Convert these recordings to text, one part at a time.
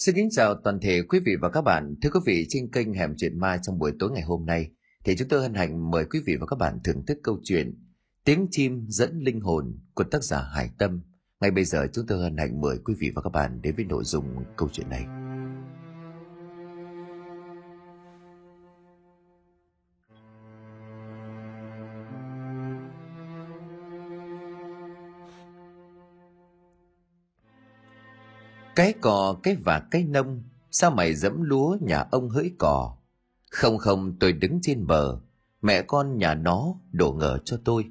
Xin kính chào toàn thể quý vị và các bạn. Thưa quý vị, trên kênh Hẻm Chuyện Ma trong buổi tối ngày hôm nay, thì chúng tôi hân hạnh mời quý vị và các bạn thưởng thức câu chuyện Tiếng chim dẫn linh hồn của tác giả Hải Tâm. Ngay bây giờ chúng tôi hân hạnh mời quý vị và các bạn đến với nội dung câu chuyện này. Cái cò, cái vả, cái nông, sao mày dẫm lúa nhà ông hỡi cò? Không không tôi đứng trên bờ, mẹ con nhà nó đổ ngờ cho tôi.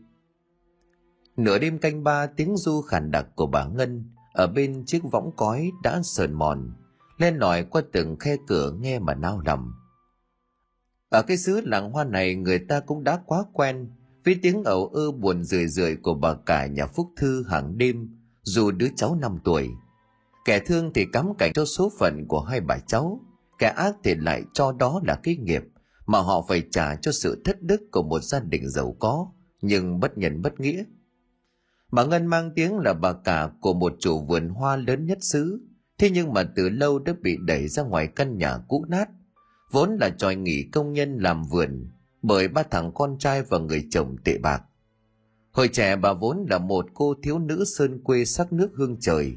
Nửa đêm canh ba tiếng du khàn đặc của bà Ngân ở bên chiếc võng cói đã sờn mòn, lên lỏi qua từng khe cửa nghe mà nao lòng. Ở cái xứ làng hoa này người ta cũng đã quá quen với tiếng ẩu ơ buồn rười rượi của bà cả nhà Phúc Thư hàng đêm dù đứa cháu năm tuổi – kẻ thương thì cắm cảnh cho số phận của hai bà cháu, kẻ ác thì lại cho đó là cái nghiệp, mà họ phải trả cho sự thất đức của một gia đình giàu có, nhưng bất nhân bất nghĩa. Bà ngân mang tiếng là bà cả của một chủ vườn hoa lớn nhất xứ, thế nhưng mà từ lâu đã bị đẩy ra ngoài căn nhà cũ nát, vốn là tròi nghỉ công nhân làm vườn bởi ba thằng con trai và người chồng tệ bạc. Hồi trẻ bà vốn là một cô thiếu nữ sơn quê sắc nước hương trời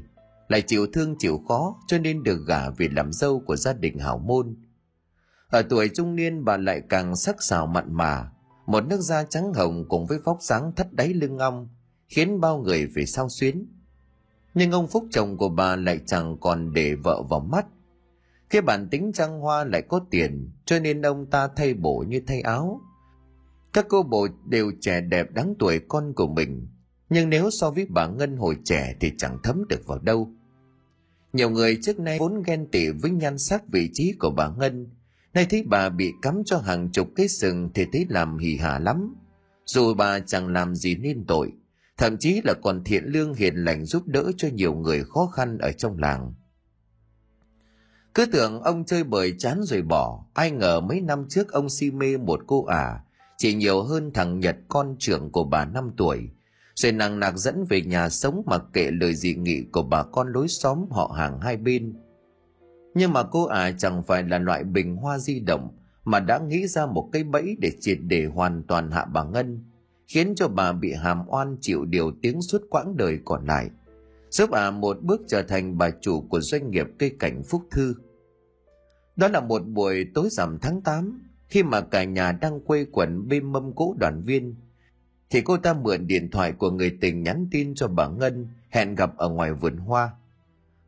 lại chịu thương chịu khó cho nên được gả về làm dâu của gia đình hảo môn. Ở tuổi trung niên bà lại càng sắc sảo mặn mà, một nước da trắng hồng cùng với vóc dáng thắt đáy lưng ong, khiến bao người phải sao xuyến. Nhưng ông Phúc chồng của bà lại chẳng còn để vợ vào mắt. Cái bản tính trăng hoa lại có tiền, cho nên ông ta thay bộ như thay áo. Các cô bộ đều trẻ đẹp đáng tuổi con của mình, nhưng nếu so với bà Ngân hồi trẻ thì chẳng thấm được vào đâu. Nhiều người trước nay vốn ghen tị với nhan sắc vị trí của bà Ngân, nay thấy bà bị cắm cho hàng chục cái sừng thì thấy làm hỉ hả lắm. Dù bà chẳng làm gì nên tội, thậm chí là còn thiện lương hiền lành giúp đỡ cho nhiều người khó khăn ở trong làng. Cứ tưởng ông chơi bời chán rồi bỏ, ai ngờ mấy năm trước ông si mê một cô ả, à, chỉ nhiều hơn thằng Nhật con trưởng của bà năm tuổi, rồi nàng nạc dẫn về nhà sống mặc kệ lời dị nghị của bà con lối xóm họ hàng hai bên. Nhưng mà cô ả à chẳng phải là loại bình hoa di động mà đã nghĩ ra một cái bẫy để triệt để hoàn toàn hạ bà ngân khiến cho bà bị hàm oan chịu điều tiếng suốt quãng đời còn lại giúp ả à một bước trở thành bà chủ của doanh nghiệp cây cảnh phúc thư. Đó là một buổi tối rằm tháng 8, khi mà cả nhà đang quây quần bên mâm cỗ đoàn viên thì cô ta mượn điện thoại của người tình nhắn tin cho bà Ngân hẹn gặp ở ngoài vườn hoa.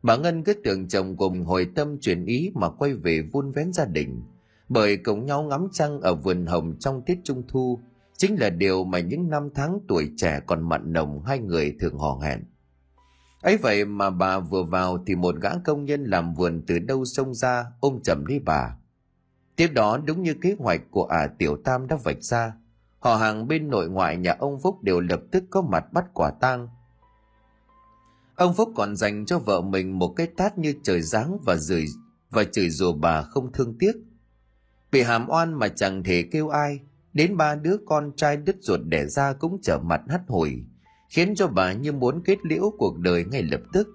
Bà Ngân cứ tưởng chồng cùng hồi tâm chuyển ý mà quay về vun vén gia đình, bởi cùng nhau ngắm trăng ở vườn hồng trong tiết trung thu chính là điều mà những năm tháng tuổi trẻ còn mặn nồng hai người thường hò hẹn. ấy vậy mà bà vừa vào thì một gã công nhân làm vườn từ đâu xông ra ôm chầm lấy bà. Tiếp đó đúng như kế hoạch của ả à Tiểu Tam đã vạch ra, họ hàng bên nội ngoại nhà ông Phúc đều lập tức có mặt bắt quả tang. Ông Phúc còn dành cho vợ mình một cái tát như trời giáng và rời và chửi rủa bà không thương tiếc. Bị hàm oan mà chẳng thể kêu ai, đến ba đứa con trai đứt ruột đẻ ra cũng trở mặt hắt hồi, khiến cho bà như muốn kết liễu cuộc đời ngay lập tức.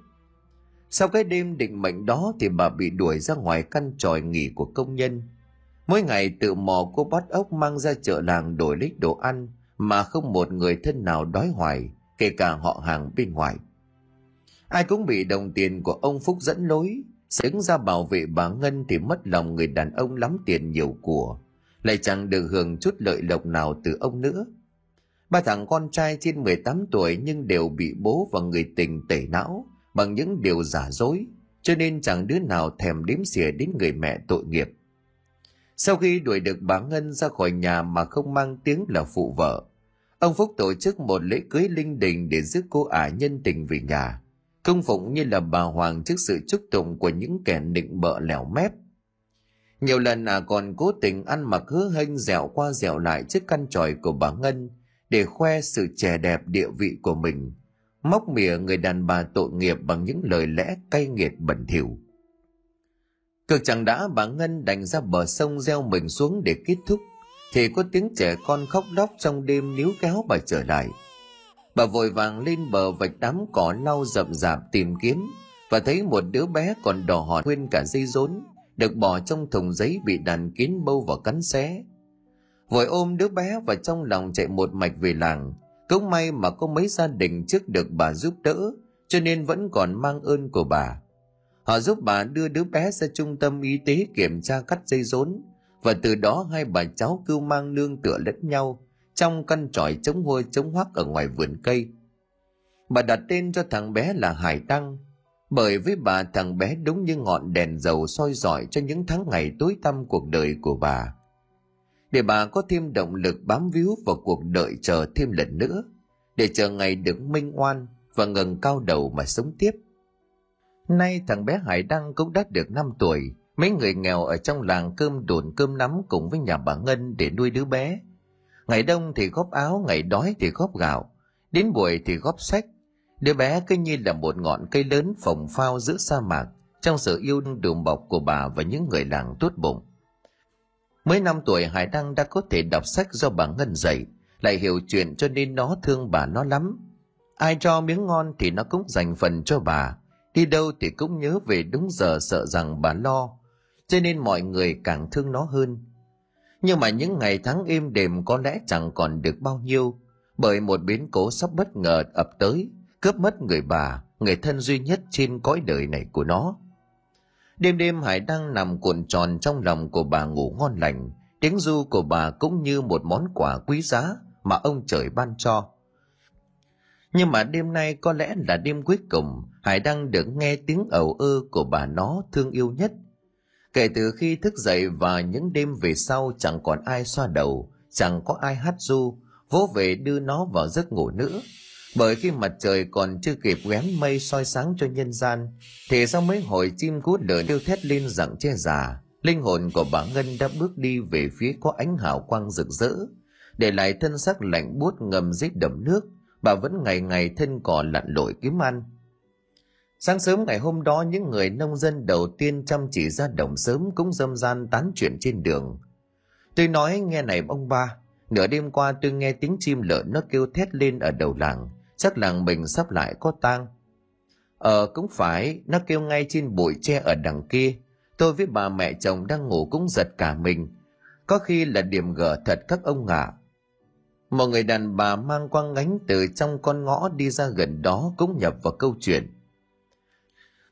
Sau cái đêm định mệnh đó thì bà bị đuổi ra ngoài căn tròi nghỉ của công nhân – Mỗi ngày tự mò cô bắt ốc mang ra chợ làng đổi lấy đồ ăn mà không một người thân nào đói hoài, kể cả họ hàng bên ngoài. Ai cũng bị đồng tiền của ông Phúc dẫn lối, xứng ra bảo vệ bà Ngân thì mất lòng người đàn ông lắm tiền nhiều của, lại chẳng được hưởng chút lợi lộc nào từ ông nữa. Ba thằng con trai trên 18 tuổi nhưng đều bị bố và người tình tẩy não bằng những điều giả dối, cho nên chẳng đứa nào thèm đếm xỉa đến người mẹ tội nghiệp. Sau khi đuổi được bà Ngân ra khỏi nhà mà không mang tiếng là phụ vợ, ông Phúc tổ chức một lễ cưới linh đình để giúp cô ả nhân tình về nhà, công phụng như là bà Hoàng trước sự chúc tụng của những kẻ nịnh bợ lẻo mép. Nhiều lần ả còn cố tình ăn mặc hứa hênh dẻo qua dẻo lại trước căn tròi của bà Ngân để khoe sự trẻ đẹp địa vị của mình, móc mỉa người đàn bà tội nghiệp bằng những lời lẽ cay nghiệt bẩn thỉu. Cực chẳng đã bà Ngân đành ra bờ sông gieo mình xuống để kết thúc, thì có tiếng trẻ con khóc đóc trong đêm níu kéo bà trở lại. Bà vội vàng lên bờ vạch đám cỏ lau rậm rạp tìm kiếm, và thấy một đứa bé còn đỏ hòn nguyên cả dây rốn được bỏ trong thùng giấy bị đàn kín bâu vào cắn xé. Vội ôm đứa bé và trong lòng chạy một mạch về làng. Cũng may mà có mấy gia đình trước được bà giúp đỡ cho nên vẫn còn mang ơn của bà họ giúp bà đưa đứa bé ra trung tâm y tế kiểm tra cắt dây rốn. Và từ đó hai bà cháu cưu mang nương tựa lẫn nhau trong căn tròi chống hôi, chống hoắc ở ngoài vườn cây. Bà đặt tên cho thằng bé là hải tăng, bởi với bà thằng bé đúng như ngọn đèn dầu soi rọi cho những tháng ngày tối tăm cuộc đời của bà. Để bà có thêm động lực bám víu vào cuộc đợi chờ thêm lần nữa, để chờ ngày được minh oan và ngẩng cao đầu mà sống tiếp nay thằng bé hải đăng cũng đã được 5 tuổi. Mấy người nghèo ở trong làng cơm đồn cơm nắm cùng với nhà bà ngân để nuôi đứa bé. Ngày đông thì góp áo, ngày đói thì góp gạo. Đến buổi thì góp sách. Đứa bé cứ như là một ngọn cây lớn phồng phao giữa sa mạc, trong sự yêu đùm bọc của bà và những người làng tốt bụng. Mới năm tuổi, hải đăng đã có thể đọc sách do bà ngân dạy, lại hiểu chuyện cho nên nó thương bà nó lắm. Ai cho miếng ngon thì nó cũng dành phần cho bà đi đâu thì cũng nhớ về đúng giờ sợ rằng bà lo, cho nên mọi người càng thương nó hơn. Nhưng mà những ngày tháng êm đềm có lẽ chẳng còn được bao nhiêu, bởi một biến cố sắp bất ngờ ập tới, cướp mất người bà, người thân duy nhất trên cõi đời này của nó. Đêm đêm hải đang nằm cuộn tròn trong lòng của bà ngủ ngon lành, tiếng du của bà cũng như một món quà quý giá mà ông trời ban cho. Nhưng mà đêm nay có lẽ là đêm cuối cùng hải đang được nghe tiếng ầu ơ của bà nó thương yêu nhất. Kể từ khi thức dậy và những đêm về sau chẳng còn ai xoa đầu, chẳng có ai hát du vỗ về đưa nó vào giấc ngủ nữa. Bởi khi mặt trời còn chưa kịp ghém mây soi sáng cho nhân gian, thì sau mấy hồi chim cút đời kêu thét lên rằng che già, linh hồn của bà ngân đã bước đi về phía có ánh hào quang rực rỡ. Để lại thân xác lạnh buốt ngầm dưới đầm nước, bà vẫn ngày ngày thân cỏ lặn lội kiếm ăn sáng sớm ngày hôm đó, những người nông dân đầu tiên chăm chỉ ra đồng sớm cũng dâm gian tán chuyện trên đường. Tôi nói, nghe này, ông ba, nửa đêm qua tôi nghe tiếng chim lợn nó kêu thét lên ở đầu làng. Chắc làng mình sắp lại có tang. Ờ cũng phải, nó kêu ngay trên bụi tre ở đằng kia. Tôi với bà mẹ chồng đang ngủ cũng giật cả mình. Có khi là điểm gở thật các ông ạ. À. một người đàn bà mang quang gánh từ trong con ngõ đi ra gần đó cũng nhập vào câu chuyện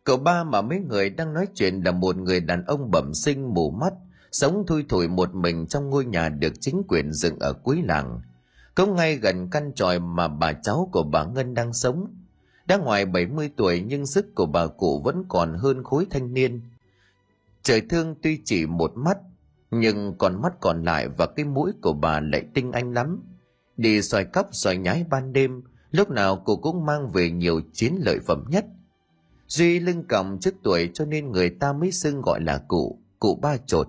cậu ba mà mấy người đang nói chuyện là một người đàn ông bẩm sinh mù mắt sống thui thủi một mình trong ngôi nhà được chính quyền dựng ở cuối làng cũng ngay gần căn tròi mà bà cháu của bà Ngân đang sống. Đã ngoài 70 tuổi nhưng sức của bà cụ vẫn còn hơn khối thanh niên. Trời thương tuy chỉ một mắt, nhưng còn mắt còn lại và cái mũi của bà lại tinh anh lắm. Đi xoài cắp xoài nhái ban đêm, lúc nào cô cũng mang về nhiều chiến lợi phẩm nhất. Duy lưng còng trước tuổi cho nên người ta mới xưng gọi là cụ, cụ ba chột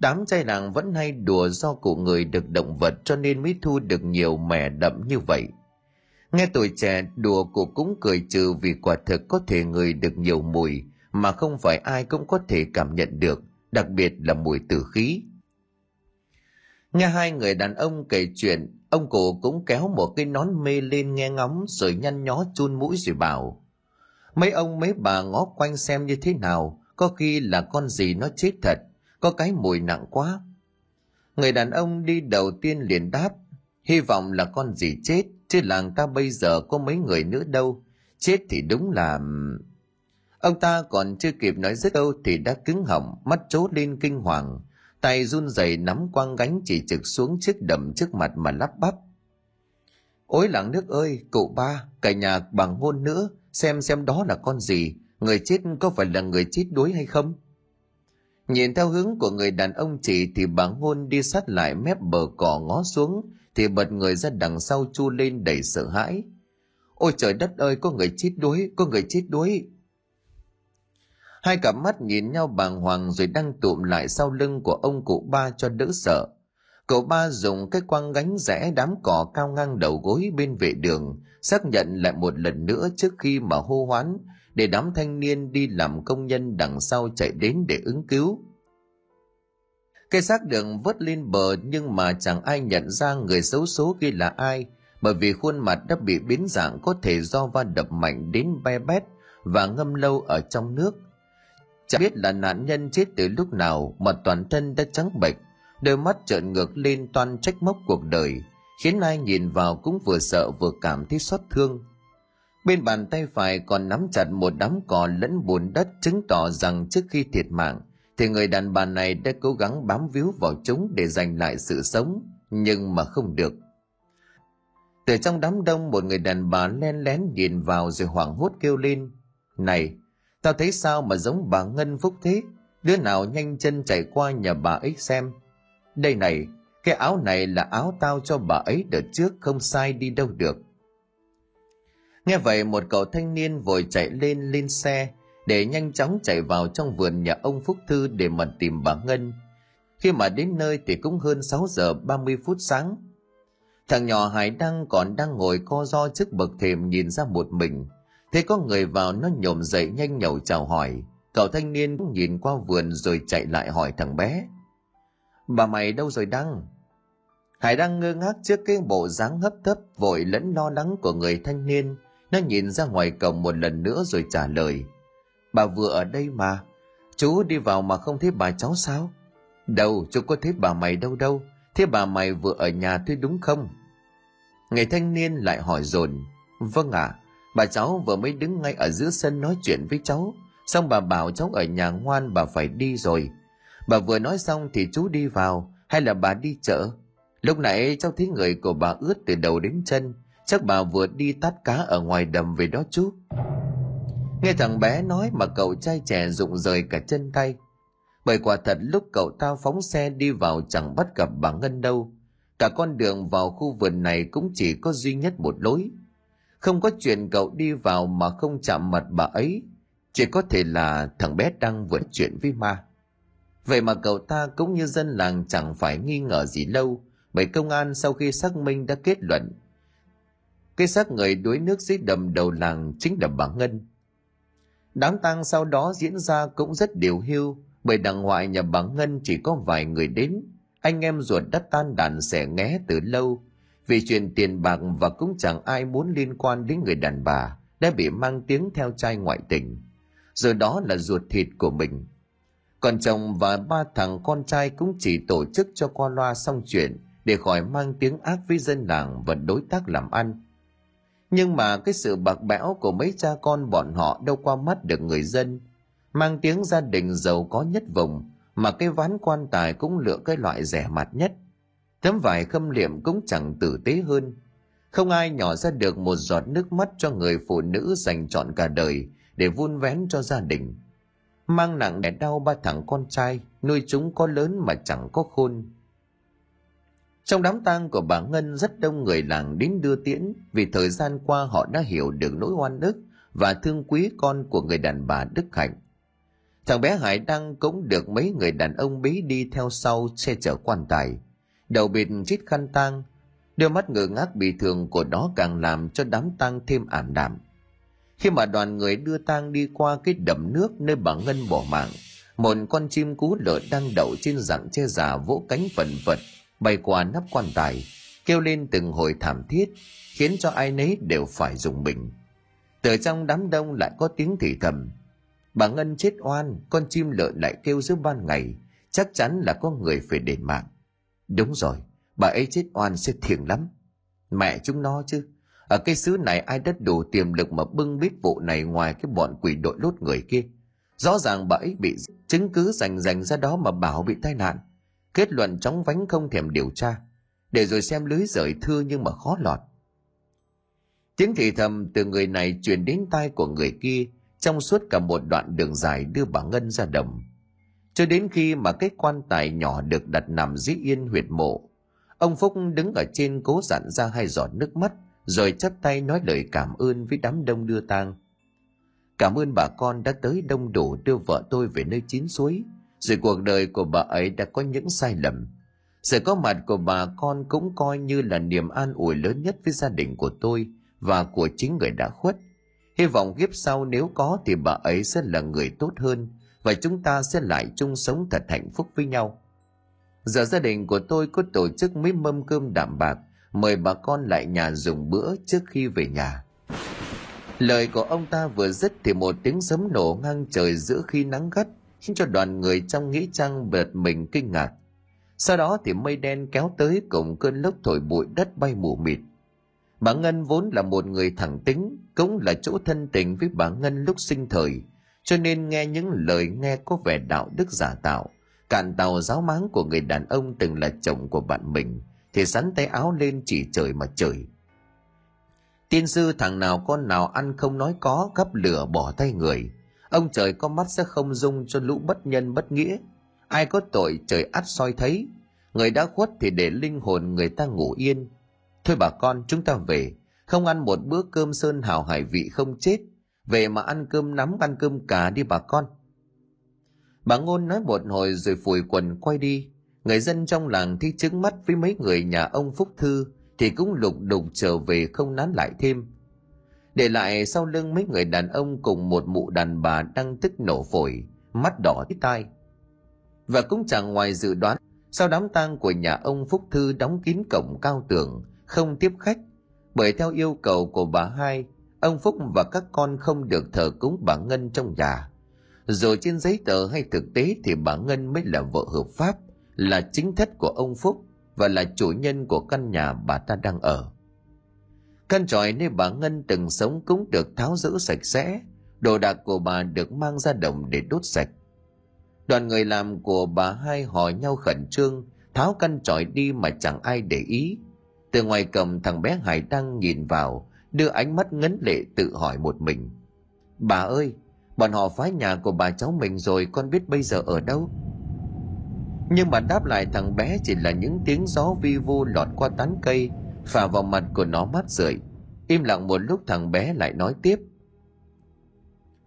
Đám trai làng vẫn hay đùa do cụ người được động vật cho nên mới thu được nhiều mẻ đậm như vậy. Nghe tuổi trẻ đùa cụ cũng cười trừ vì quả thực có thể người được nhiều mùi mà không phải ai cũng có thể cảm nhận được, đặc biệt là mùi tử khí. Nghe hai người đàn ông kể chuyện, ông cụ cũng kéo một cái nón mê lên nghe ngóng rồi nhăn nhó chun mũi rồi bảo. Mấy ông mấy bà ngó quanh xem như thế nào, có khi là con gì nó chết thật, có cái mùi nặng quá. Người đàn ông đi đầu tiên liền đáp hy vọng là con gì chết chứ làng ta bây giờ có mấy người nữa đâu chết thì đúng là ông ta còn chưa kịp nói dứt đâu thì đã cứng họng mắt trố lên kinh hoàng tay run rẩy nắm quang gánh chỉ trực xuống chiếc đầm trước mặt mà lắp bắp ôi làng nước ơi cụ ba cả nhà bằng hôn nữa xem xem đó là con gì người chết có phải là người chết đuối hay không Nhìn theo hướng của người đàn ông chỉ thì bà ngôn đi sát lại mép bờ cỏ ngó xuống thì bật người ra đằng sau chu lên đầy sợ hãi. Ôi trời đất ơi, có người chết đuối, có người chết đuối. Hai cặp mắt nhìn nhau bàng hoàng rồi đang tụm lại sau lưng của ông cụ ba cho đỡ sợ. Cậu ba dùng cái quăng gánh rẽ đám cỏ cao ngang đầu gối bên vệ đường, xác nhận lại một lần nữa trước khi mà hô hoán để đám thanh niên đi làm công nhân đằng sau chạy đến để ứng cứu. Cái xác đường vớt lên bờ nhưng mà chẳng ai nhận ra người xấu số kia là ai bởi vì khuôn mặt đã bị biến dạng có thể do va đập mạnh đến be bét và ngâm lâu ở trong nước. Chẳng biết là nạn nhân chết từ lúc nào mà toàn thân đã trắng bệch, đôi mắt trợn ngược lên toan trách móc cuộc đời, khiến ai nhìn vào cũng vừa sợ vừa cảm thấy xót thương. Bên bàn tay phải còn nắm chặt một đám cỏ lẫn bùn đất chứng tỏ rằng trước khi thiệt mạng, thì người đàn bà này đã cố gắng bám víu vào chúng để giành lại sự sống, nhưng mà không được. Từ trong đám đông một người đàn bà len lén nhìn vào rồi hoảng hốt kêu lên. Này, tao thấy sao mà giống bà Ngân Phúc thế? Đứa nào nhanh chân chạy qua nhà bà ấy xem. Đây này, cái áo này là áo tao cho bà ấy đợt trước không sai đi đâu được. Nghe vậy một cậu thanh niên vội chạy lên lên xe để nhanh chóng chạy vào trong vườn nhà ông Phúc Thư để mà tìm bà Ngân. Khi mà đến nơi thì cũng hơn 6 giờ 30 phút sáng. Thằng nhỏ Hải Đăng còn đang ngồi co do trước bậc thềm nhìn ra một mình. Thế có người vào nó nhổm dậy nhanh nhậu chào hỏi. Cậu thanh niên cũng nhìn qua vườn rồi chạy lại hỏi thằng bé. Bà mày đâu rồi Đăng? Hải Đăng ngơ ngác trước cái bộ dáng hấp thấp, vội lẫn lo lắng của người thanh niên. Nó nhìn ra ngoài cổng một lần nữa rồi trả lời. Bà vừa ở đây mà. Chú đi vào mà không thấy bà cháu sao? Đâu, chú có thấy bà mày đâu đâu. Thế bà mày vừa ở nhà thôi đúng không? Người thanh niên lại hỏi dồn Vâng ạ, à, bà cháu vừa mới đứng ngay ở giữa sân nói chuyện với cháu. Xong bà bảo cháu ở nhà ngoan bà phải đi rồi. Bà vừa nói xong thì chú đi vào, hay là bà đi chợ? Lúc nãy cháu thấy người của bà ướt từ đầu đến chân, chắc bà vừa đi tát cá ở ngoài đầm về đó chú. Nghe thằng bé nói mà cậu trai trẻ rụng rời cả chân tay. Bởi quả thật lúc cậu ta phóng xe đi vào chẳng bắt gặp bà Ngân đâu. Cả con đường vào khu vườn này cũng chỉ có duy nhất một lối. Không có chuyện cậu đi vào mà không chạm mặt bà ấy. Chỉ có thể là thằng bé đang vượt chuyện với ma. Vậy mà cậu ta cũng như dân làng chẳng phải nghi ngờ gì lâu, bởi công an sau khi xác minh đã kết luận. Cái xác người đuối nước dưới đầm đầu làng chính là bà Ngân. Đám tang sau đó diễn ra cũng rất điều hưu, bởi đằng ngoại nhà bà Ngân chỉ có vài người đến. Anh em ruột đã tan đàn xẻ nghé từ lâu, vì chuyện tiền bạc và cũng chẳng ai muốn liên quan đến người đàn bà đã bị mang tiếng theo trai ngoại tình. giờ đó là ruột thịt của mình. Còn chồng và ba thằng con trai cũng chỉ tổ chức cho qua loa xong chuyện để khỏi mang tiếng ác với dân làng và đối tác làm ăn. Nhưng mà cái sự bạc bẽo của mấy cha con bọn họ đâu qua mắt được người dân. Mang tiếng gia đình giàu có nhất vùng, mà cái ván quan tài cũng lựa cái loại rẻ mặt nhất. Tấm vải khâm liệm cũng chẳng tử tế hơn. Không ai nhỏ ra được một giọt nước mắt cho người phụ nữ dành trọn cả đời để vun vén cho gia đình. Mang nặng đẻ đau ba thằng con trai, nuôi chúng có lớn mà chẳng có khôn. Trong đám tang của bà Ngân rất đông người làng đến đưa tiễn vì thời gian qua họ đã hiểu được nỗi oan ức và thương quý con của người đàn bà Đức Hạnh. Thằng bé Hải Đăng cũng được mấy người đàn ông bí đi theo sau xe chở quan tài. Đầu bịt chít khăn tang, đôi mắt ngơ ngác bị thường của nó càng làm cho đám tang thêm ảm đạm. Khi mà đoàn người đưa tang đi qua cái đầm nước nơi bà Ngân bỏ mạng, một con chim cú lợn đang đậu trên dạng che giả vỗ cánh phần vật bay qua nắp quan tài, kêu lên từng hồi thảm thiết, khiến cho ai nấy đều phải dùng mình. Từ trong đám đông lại có tiếng thì thầm. Bà Ngân chết oan, con chim lợn lại kêu giữa ban ngày, chắc chắn là có người phải đền mạng. Đúng rồi, bà ấy chết oan sẽ thiền lắm. Mẹ chúng nó chứ, ở cái xứ này ai đất đủ tiềm lực mà bưng bít vụ này ngoài cái bọn quỷ đội lốt người kia. Rõ ràng bà ấy bị chứng cứ rành rành ra đó mà bảo bị tai nạn. Kết luận chóng vánh không thèm điều tra. Để rồi xem lưới rời thưa nhưng mà khó lọt. Tiếng thì thầm từ người này truyền đến tai của người kia, trong suốt cả một đoạn đường dài đưa bà ngân ra đồng. Cho đến khi mà cái quan tài nhỏ được đặt nằm dưới yên huyệt mộ, ông phúc đứng ở trên cố dặn ra hai giọt nước mắt rồi chắp tay nói lời cảm ơn với đám đông đưa tang cảm ơn bà con đã tới đông đủ đưa vợ tôi về nơi chín suối rồi cuộc đời của bà ấy đã có những sai lầm. Sự có mặt của bà con cũng coi như là niềm an ủi lớn nhất với gia đình của tôi và của chính người đã khuất. Hy vọng kiếp sau nếu có thì bà ấy sẽ là người tốt hơn và chúng ta sẽ lại chung sống thật hạnh phúc với nhau. Giờ gia đình của tôi có tổ chức mấy mâm cơm đạm bạc, mời bà con lại nhà dùng bữa trước khi về nhà. lời của ông ta vừa dứt thì một tiếng sấm nổ ngang trời giữa khi nắng gắt khiến cho đoàn người trong nghĩ trang bật mình kinh ngạc sau đó thì mây đen kéo tới cùng cơn lốc thổi bụi đất bay mù mịt bà ngân vốn là một người thẳng tính, cũng là chỗ thân tình với bà ngân lúc sinh thời, cho nên nghe những lời nghe có vẻ đạo đức giả tạo, cạn tàu giáo máng của người đàn ông từng là chồng của bạn mình thì sắn tay áo lên chỉ trời mà trời tiên sư thằng nào con nào ăn không nói có, gấp lửa bỏ tay người. Ông trời có mắt sẽ không dung cho lũ bất nhân bất nghĩa. Ai có tội trời ắt soi thấy. Người đã khuất thì để linh hồn người ta ngủ yên. Thôi bà con, chúng ta về. Không ăn một bữa cơm sơn hào hải vị không chết. Về mà ăn cơm nắm, ăn cơm cá đi bà con. Bà ngôn nói một hồi rồi phủi quần quay đi người dân trong làng thi chứng mắt với mấy người nhà ông phúc thư thì cũng lục đục trở về không nán lại thêm. Để lại sau lưng mấy người đàn ông cùng một mụ đàn bà đang tức nổ phổi, mắt đỏ tít tai. Và cũng chẳng ngoài dự đoán, sau đám tang của nhà ông phúc thư đóng kín cổng cao tường, không tiếp khách, bởi theo yêu cầu của bà hai, ông phúc và các con không được thờ cúng bà ngân trong nhà. Rồi trên giấy tờ hay thực tế thì bà ngân mới là vợ hợp pháp là chính thất của ông phúc và là chủ nhân của căn nhà bà ta đang ở. Căn tròi nơi bà ngân từng sống cũng được tháo giữ sạch sẽ, đồ đạc của bà được mang ra đồng để đốt sạch. Đoàn người làm của bà hai hỏi nhau khẩn trương, tháo căn tròi đi mà chẳng ai để ý. Từ ngoài cầm thằng bé hải đang nhìn vào, đưa ánh mắt ngấn lệ tự hỏi một mình. Bà ơi, bọn họ phá nhà của bà cháu mình rồi, con biết bây giờ ở đâu? Nhưng mà đáp lại thằng bé chỉ là những tiếng gió vi vu lọt qua tán cây phả vào mặt của nó mát rượi. Im lặng một lúc thằng bé lại nói tiếp.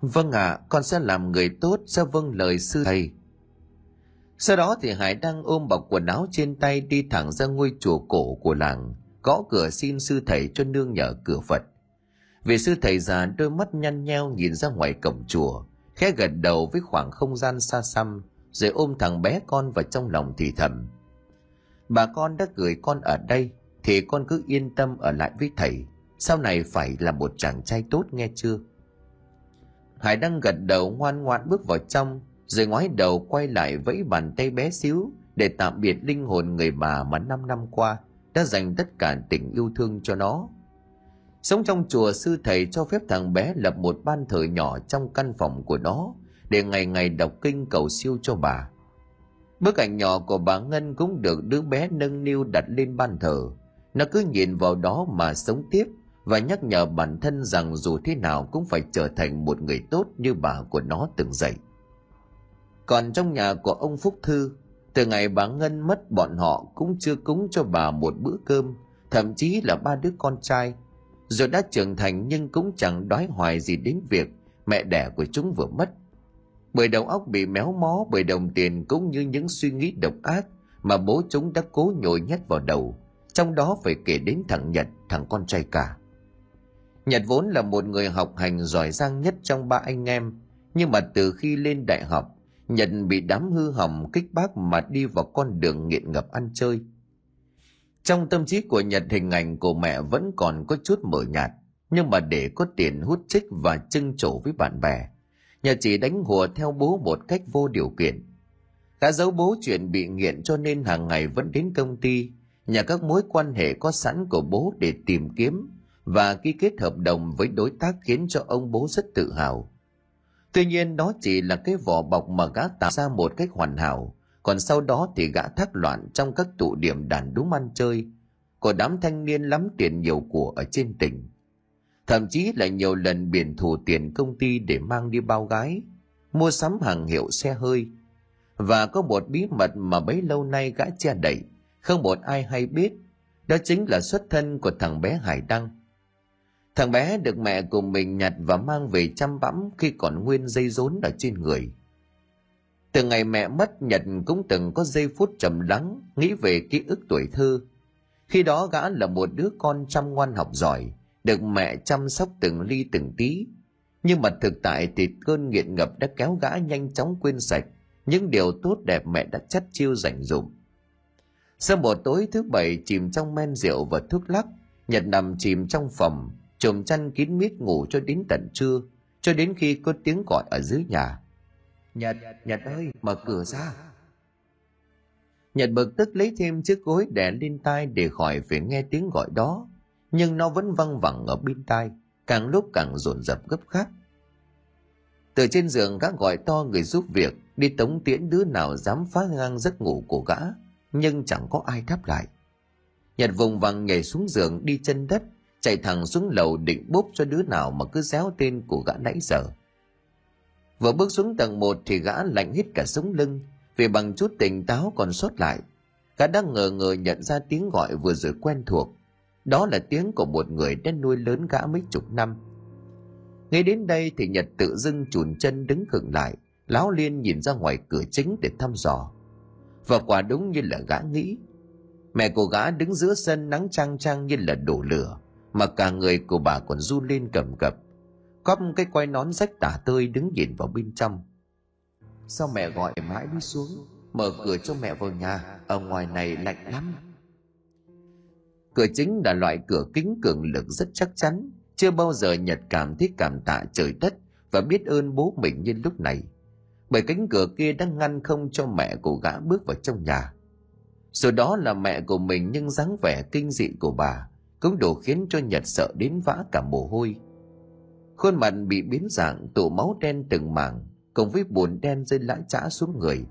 Vâng ạ à, con sẽ làm người tốt sẽ vâng lời sư thầy. Sau đó thì hải đang ôm bọc quần áo trên tay đi thẳng ra ngôi chùa cổ của làng gõ cửa xin sư thầy cho nương nhờ cửa phật. Vị sư thầy già đôi mắt nhăn nheo nhìn ra ngoài cổng chùa khẽ gật đầu với khoảng không gian xa xăm rồi ôm thằng bé con vào trong lòng thì thầm. Bà con đã gửi con ở đây thì con cứ yên tâm ở lại với thầy. Sau này phải là một chàng trai tốt nghe chưa? Hải đang gật đầu ngoan ngoãn bước vào trong, rồi ngoái đầu quay lại vẫy bàn tay bé xíu để tạm biệt linh hồn người bà mà năm năm qua đã dành tất cả tình yêu thương cho nó. Sống trong chùa sư thầy cho phép thằng bé lập một ban thờ nhỏ trong căn phòng của nó để ngày ngày đọc kinh cầu siêu cho bà. Bức ảnh nhỏ của bà ngân cũng được đứa bé nâng niu đặt lên ban thờ. Nó cứ nhìn vào đó mà sống tiếp và nhắc nhở bản thân rằng dù thế nào cũng phải trở thành một người tốt như bà của nó từng dạy. Còn trong nhà của ông phúc thư, từ ngày bà ngân mất bọn họ cũng chưa cúng cho bà một bữa cơm, thậm chí là ba đứa con trai. Rồi đã trưởng thành nhưng cũng chẳng đói hoài gì đến việc mẹ đẻ của chúng vừa mất bởi đầu óc bị méo mó, bởi đồng tiền cũng như những suy nghĩ độc ác mà bố chúng đã cố nhồi nhét vào đầu. Trong đó phải kể đến thằng nhật, thằng con trai cả. Nhật vốn là một người học hành giỏi giang nhất trong ba anh em. Nhưng mà từ khi lên đại học, nhật bị đám hư hỏng kích bác mà đi vào con đường nghiện ngập ăn chơi. Trong tâm trí của nhật, hình ảnh của mẹ vẫn còn có chút mờ nhạt, nhưng mà để có tiền hút chích và trưng trổ với bạn bè nhà chỉ đánh hùa theo bố một cách vô điều kiện. Gã giấu bố chuyện bị nghiện cho nên hàng ngày vẫn đến công ty nhà các mối quan hệ có sẵn của bố để tìm kiếm và ký kết hợp đồng với đối tác khiến cho ông bố rất tự hào. Tuy nhiên, đó chỉ là cái vỏ bọc mà gã tạo ra một cách hoàn hảo, còn sau đó thì gã thác loạn trong các tụ điểm đàn đúng ăn chơi. Của đám thanh niên lắm tiền nhiều của ở trên tỉnh thậm chí là nhiều lần biển thủ tiền công ty để mang đi bao gái, mua sắm hàng hiệu xe hơi. Và có một bí mật mà bấy lâu nay gã che đậy, không một ai hay biết, đó chính là xuất thân của thằng bé hải đăng. Thằng bé được mẹ của mình nhặt và mang về chăm bẵm khi còn nguyên dây rốn ở trên người. Từ ngày mẹ mất, nhật cũng từng có giây phút trầm lắng nghĩ về ký ức tuổi thơ. Khi đó gã là một đứa con chăm ngoan học giỏi được mẹ chăm sóc từng ly từng tí. Nhưng mà thực tại thì cơn nghiện ngập đã kéo gã nhanh chóng quên sạch. Những điều tốt đẹp mẹ đã chất chiêu dành dụm. Sau một tối thứ bảy chìm trong men rượu và thuốc lắc. Nhật nằm chìm trong phòng chồm chăn kín mít ngủ cho đến tận trưa, cho đến khi có tiếng gọi ở dưới nhà. Nhật nhật ơi, mở cửa ra. Nhật bực tức lấy thêm chiếc gối đè lên tai để khỏi phải nghe tiếng gọi đó nhưng nó vẫn văng vẳng ở bên tai, càng lúc càng dồn dập gấp gáp. Từ trên giường gã gọi to người giúp việc, đi tống tiễn đứa nào dám phá ngang giấc ngủ của gã, nhưng chẳng có ai đáp lại. Nhật vùng vằng nhảy xuống giường đi chân đất, chạy thẳng xuống lầu định bốp cho đứa nào mà cứ réo tên của gã nãy giờ. Vừa bước xuống tầng một thì gã lạnh hít cả sống lưng, vì bằng chút tỉnh táo còn sót lại. Gã đang ngờ ngờ nhận ra tiếng gọi vừa rồi quen thuộc đó là tiếng của một người đã nuôi lớn gã mấy chục năm. Ngay đến đây thì nhật tự dưng chùn chân đứng khựng lại, láo liên nhìn ra ngoài cửa chính để thăm dò. Và quả đúng như là gã nghĩ. Mẹ của gã đứng giữa sân nắng trang trang như là đổ lửa, mà cả người của bà còn run lên cầm cập cóp cái quay nón rách tả tơi đứng nhìn vào bên trong. Sao mẹ gọi mãi đi xuống? Mở cửa cho mẹ vào nhà, ở ngoài này lạnh lắm cửa chính là loại cửa kính cường lực rất chắc chắn, chưa bao giờ nhật cảm thấy cảm tạ trời đất và biết ơn bố mình như lúc này. Bởi cánh cửa kia đang ngăn không cho mẹ của gã bước vào trong nhà. Rồi đó là mẹ của mình nhưng dáng vẻ kinh dị của bà cũng đủ khiến cho nhật sợ đến vã cả mồ hôi. Khuôn mặt bị biến dạng tụ máu đen từng mảng, cùng với bùn đen rơi lã chã xuống người.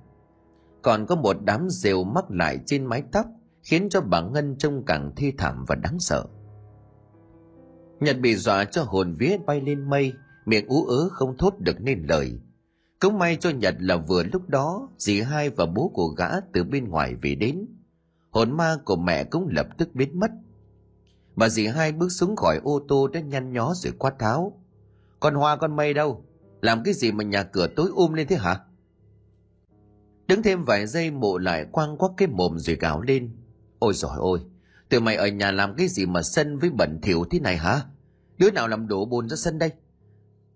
Còn có một đám rêu mắc lại trên mái tóc khiến cho bà ngân trông càng thi thảm và đáng sợ. Nhật bị dọa cho hồn vía bay lên mây, miệng ú ớ không thốt được nên lời. Cũng may cho nhật là vừa lúc đó, dì hai và bố của gã từ bên ngoài về đến. Hồn ma của mẹ cũng lập tức biến mất. Bà dì hai bước xuống khỏi ô tô đã nhăn nhó rồi quát tháo. Con hoa, con mây đâu? Làm cái gì mà nhà cửa tối um lên thế hả? Đứng thêm vài giây mộ lại quang quắc cái mồm rồi gào lên ôi giỏi ôi tụi mày ở nhà làm cái gì mà sân với bẩn thỉu thế này hả? Đứa nào làm đổ bồn ra sân đây?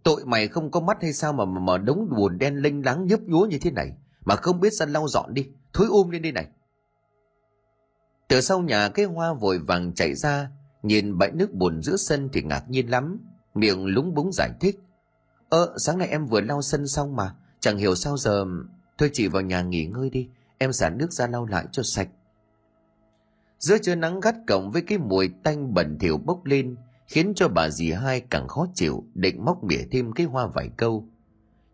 Tội mày không có mắt hay sao mà mà, mà đống bùn đen linh láng nhấp nhúa như thế này? Mà không biết sân lau dọn đi thối um lên đi này. Từ sau nhà cái hoa vội vàng chạy ra nhìn bãi nước bùn giữa sân thì ngạc nhiên lắm miệng lúng búng giải thích. Ơ sáng nay em vừa lau sân xong mà chẳng hiểu sao giờ thôi chị vào nhà nghỉ ngơi đi em xả nước ra lau lại cho sạch giữa trưa nắng gắt cộng với cái mùi tanh bẩn thỉu bốc lên, khiến cho bà dì hai càng khó chịu, định móc mỉa thêm cái hoa vài câu.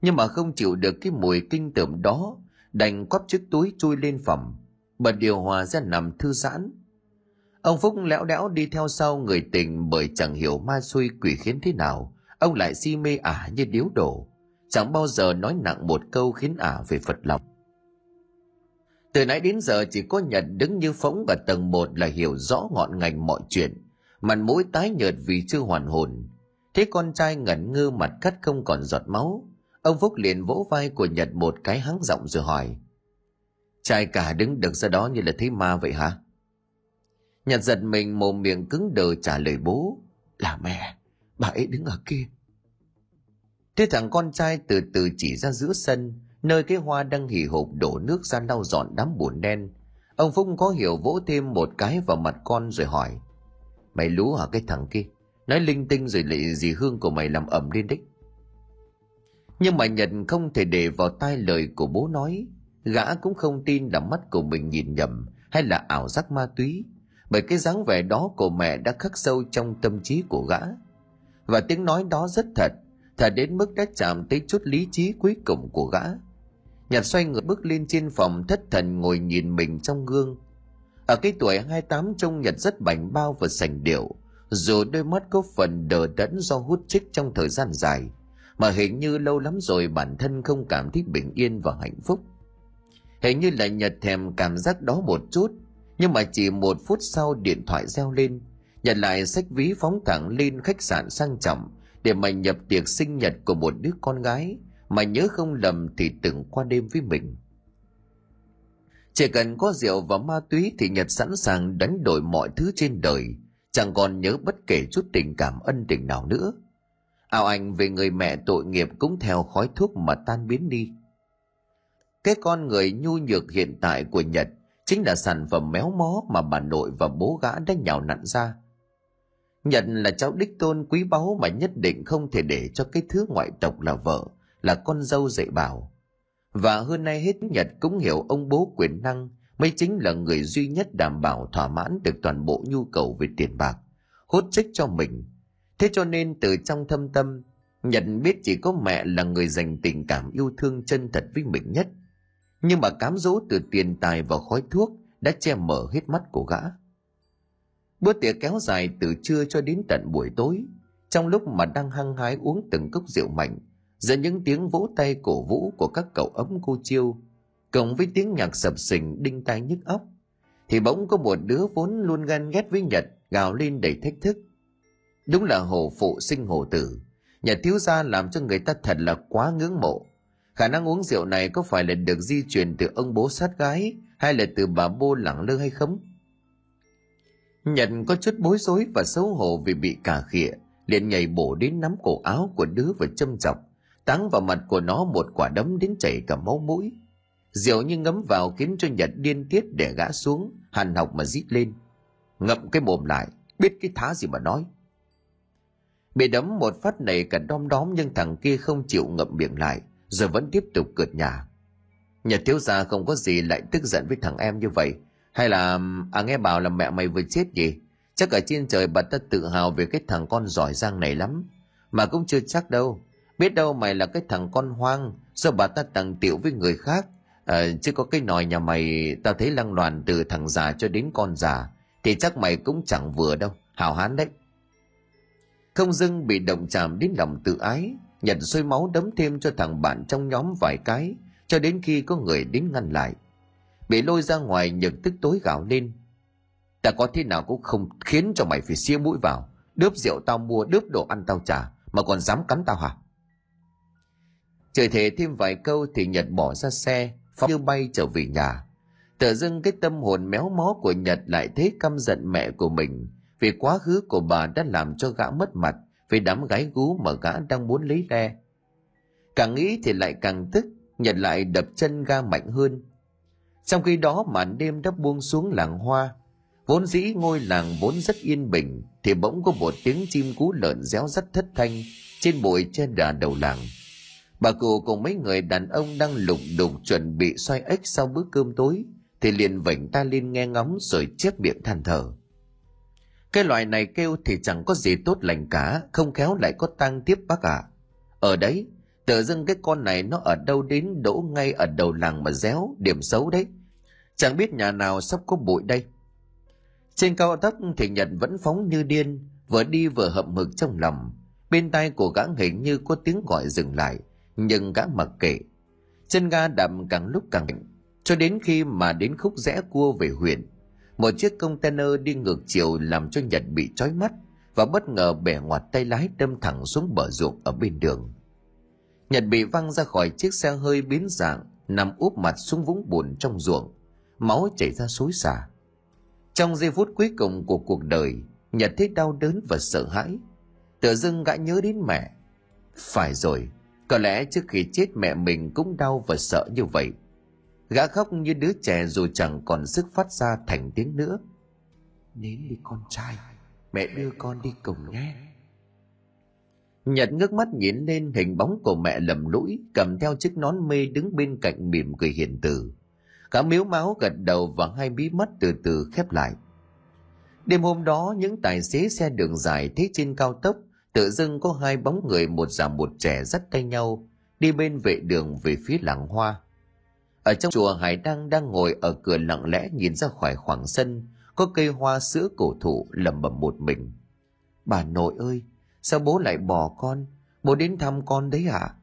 Nhưng mà không chịu được cái mùi kinh tởm đó, đành quắp chiếc túi chui lên phòng, bật điều hòa ra nằm thư giãn. Ông phúc lẽo đẽo đi theo sau người tình bởi chẳng hiểu ma xuôi quỷ khiến thế nào. Ông lại si mê ả như điếu đổ. Chẳng bao giờ nói nặng một câu khiến ả về phật lòng từ nãy đến giờ chỉ có nhật đứng như phóng ở tầng một là hiểu rõ ngọn ngành mọi chuyện. Mặt mũi tái nhợt vì chưa hoàn hồn. Thế con trai ngẩn ngơ mặt cắt không còn giọt máu. Ông phúc liền vỗ vai của nhật một cái hắng giọng rồi hỏi. Trai cả đứng được ra đó như là thấy ma vậy hả? Nhật giật mình mồm miệng cứng đờ trả lời bố. Là mẹ, bà ấy đứng ở kia. Thế thằng con trai từ từ chỉ ra giữa sân nơi cái hoa đang hì hục đổ nước ra lau dọn đám bùn đen. Ông phúc có hiểu vỗ thêm một cái vào mặt con rồi hỏi, Mày lú hả cái thằng kia? Nói linh tinh rồi lại dì hương của mày làm ẩm lên đích Nhưng mà Nhật không thể để vào tai lời của bố nói. Gã cũng không tin là mắt của mình nhìn nhầm Hay là ảo giác ma túy, Bởi cái dáng vẻ đó của mẹ đã khắc sâu trong tâm trí của gã. Và tiếng nói đó rất thật Thật đến mức đã chạm tới chút lý trí cuối cùng của gã. Nhật xoay người bước lên trên phòng thất thần ngồi nhìn mình trong gương. Ở cái tuổi 28 trông Nhật rất bảnh bao và sành điệu, dù đôi mắt có phần đờ đẫn do hút chích trong thời gian dài, mà hình như lâu lắm rồi bản thân không cảm thấy bình yên và hạnh phúc. Hình như là Nhật thèm cảm giác đó một chút, nhưng mà chỉ một phút sau điện thoại reo lên, Nhật lại sách ví phóng thẳng lên khách sạn sang trọng để mà nhập tiệc sinh nhật của một đứa con gái mà nhớ không lầm thì từng qua đêm với mình. Chỉ cần có rượu và ma túy thì Nhật sẵn sàng đánh đổi mọi thứ trên đời, chẳng còn nhớ bất kể chút tình cảm ân tình nào nữa. Ảo ảnh về người mẹ tội nghiệp cũng theo khói thuốc mà tan biến đi. Cái con người nhu nhược hiện tại của Nhật chính là sản phẩm méo mó mà bà nội và bố gã đã nhào nặn ra. Nhật là cháu đích tôn quý báu mà nhất định không thể để cho cái thứ ngoại tộc là vợ, là con dâu dạy bảo. Và hơn nay hết Nhật cũng hiểu ông bố quyền năng mới chính là người duy nhất đảm bảo thỏa mãn được toàn bộ nhu cầu về tiền bạc, hốt trích cho mình. Thế cho nên từ trong thâm tâm, Nhật biết chỉ có mẹ là người dành tình cảm yêu thương chân thật với mình nhất. Nhưng mà cám dỗ từ tiền tài và khói thuốc đã che mở hết mắt của gã. Bữa tiệc kéo dài từ trưa cho đến tận buổi tối, trong lúc mà đang hăng hái uống từng cốc rượu mạnh, giữa những tiếng vỗ tay cổ vũ của các cậu ấm cô chiêu, cộng với tiếng nhạc sập sình đinh tai nhức óc, thì bỗng có một đứa vốn luôn ganh ghét với Nhật gào lên đầy thách thức. Đúng là hồ phụ sinh hồ tử, nhà thiếu gia làm cho người ta thật là quá ngưỡng mộ. Khả năng uống rượu này có phải là được di truyền từ ông bố sát gái hay là từ bà bô lẳng lơ hay không? Nhật có chút bối rối và xấu hổ vì bị cà khịa, liền nhảy bổ đến nắm cổ áo của đứa và châm chọc, táng vào mặt của nó một quả đấm đến chảy cả máu mũi. Rượu như ngấm vào khiến cho Nhật điên tiết để gã xuống, hàn học mà rít lên. Ngậm cái mồm lại, biết cái thá gì mà nói. Bị đấm một phát này cả đom đóm nhưng thằng kia không chịu ngậm miệng lại, rồi vẫn tiếp tục cợt nhà. Nhật thiếu gia không có gì lại tức giận với thằng em như vậy, hay là à nghe bảo là mẹ mày vừa chết gì? Chắc ở trên trời bà ta tự hào về cái thằng con giỏi giang này lắm. Mà cũng chưa chắc đâu. Biết đâu mày là cái thằng con hoang sao bà ta tặng tiểu với người khác. À, chứ có cái nòi nhà mày tao thấy lăng loàn từ thằng già cho đến con già. Thì chắc mày cũng chẳng vừa đâu. Hào hán đấy. Không dưng bị động chạm đến lòng tự ái. Nhật xôi máu đấm thêm cho thằng bạn trong nhóm vài cái. Cho đến khi có người đến ngăn lại bị lôi ra ngoài nhật tức tối gào lên ta có thế nào cũng không khiến cho mày phải xia mũi vào đớp rượu tao mua đớp đồ ăn tao trả mà còn dám cắn tao hả trời thể thêm vài câu thì nhật bỏ ra xe phóng như bay trở về nhà. Tự dưng cái tâm hồn méo mó của nhật lại thế căm giận mẹ của mình vì quá khứ của bà đã làm cho gã mất mặt vì đám gái gú mà gã đang muốn lấy le. Càng nghĩ thì lại càng tức nhật lại đập chân ga mạnh hơn. Trong khi đó màn đêm đã buông xuống làng hoa, vốn dĩ ngôi làng vốn rất yên bình, thì bỗng có một tiếng chim cú lợn réo rắt thất thanh trên bụi trên đà đầu làng. Bà cụ cùng mấy người đàn ông đang lục đục chuẩn bị xoay ếch sau bữa cơm tối, thì liền vảnh ta lên nghe ngóng rồi chép miệng than thở. Cái loại này kêu thì chẳng có gì tốt lành cả, không khéo lại có tăng tiếp bác ạ. À. Ở đấy, tự dưng cái con này nó ở đâu đến đỗ ngay ở đầu làng mà réo, điểm xấu đấy. Chẳng biết nhà nào sắp có bụi đây. Trên cao tốc thì Nhật vẫn phóng như điên, vừa đi vừa hậm hực trong lòng. Bên tai của gã hình như có tiếng gọi dừng lại, nhưng gã mặc kệ. Chân ga đậm càng lúc càng mạnh, cho đến khi mà đến khúc rẽ cua về huyện. Một chiếc container đi ngược chiều làm cho Nhật bị trói mắt và bất ngờ bẻ ngoặt tay lái đâm thẳng xuống bờ ruộng ở bên đường. Nhật bị văng ra khỏi chiếc xe hơi biến dạng, nằm úp mặt xuống vũng bùn trong ruộng máu chảy ra xối xả. Trong giây phút cuối cùng của cuộc đời, Nhật thấy đau đớn và sợ hãi. Tự dưng gã nhớ đến mẹ. Phải rồi, có lẽ trước khi chết mẹ mình cũng đau và sợ như vậy. Gã khóc như đứa trẻ dù chẳng còn sức phát ra thành tiếng nữa. Nín đi con trai, mẹ đưa con đi cùng nhé. Nhật ngước mắt nhìn lên hình bóng của mẹ lầm lũi cầm theo chiếc nón mê đứng bên cạnh mỉm cười hiền từ cả miếu máu gật đầu và hai bí mắt từ từ khép lại đêm hôm đó những tài xế xe đường dài thấy trên cao tốc tự dưng có hai bóng người một già một trẻ dắt tay nhau đi bên vệ đường về phía làng hoa. Ở trong chùa hải đăng đang ngồi ở cửa lặng lẽ nhìn ra khỏi khoảng sân có cây hoa sữa cổ thụ lẩm bẩm một mình. Bà nội ơi sao bố lại bỏ con? Bố đến thăm con đấy hả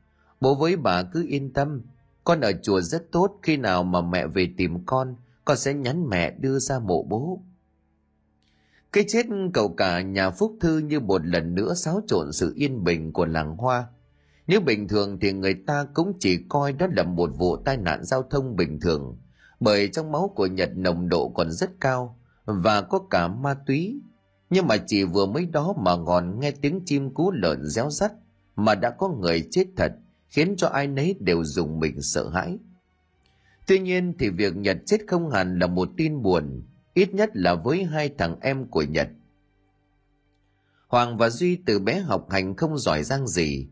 bố với bà cứ yên tâm con ở chùa rất tốt, khi nào mà mẹ về tìm con, con sẽ nhắn mẹ đưa ra mộ bố. Cái chết cầu cả nhà Phúc Thư như một lần nữa xáo trộn sự yên bình của làng Hoa. Nếu bình thường thì người ta cũng chỉ coi đó là một vụ tai nạn giao thông bình thường, bởi trong máu của Nhật nồng độ còn rất cao và có cả ma túy. Nhưng mà chỉ vừa mới đó mà ngòn nghe tiếng chim cú lợn réo rắt mà đã có người chết thật khiến cho ai nấy đều dùng mình sợ hãi. Tuy nhiên thì việc Nhật chết không hẳn là một tin buồn, ít nhất là với hai thằng em của Nhật. Hoàng và Duy từ bé học hành không giỏi giang gì,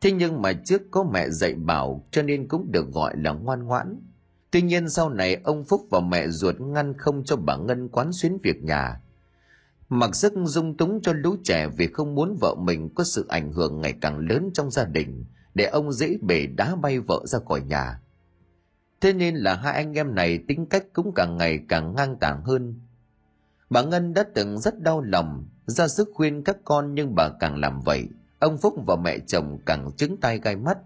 thế nhưng mà trước có mẹ dạy bảo cho nên cũng được gọi là ngoan ngoãn. Tuy nhiên sau này ông Phúc và mẹ ruột ngăn không cho bà Ngân quán xuyến việc nhà. Mặc sức dung túng cho lũ trẻ vì không muốn vợ mình có sự ảnh hưởng ngày càng lớn trong gia đình, để ông dễ bể đá bay vợ ra khỏi nhà. Thế nên là hai anh em này tính cách cũng càng ngày càng ngang tàng hơn. Bà Ngân đã từng rất đau lòng, ra sức khuyên các con nhưng bà càng làm vậy, ông Phúc và mẹ chồng càng chứng tay gai mắt.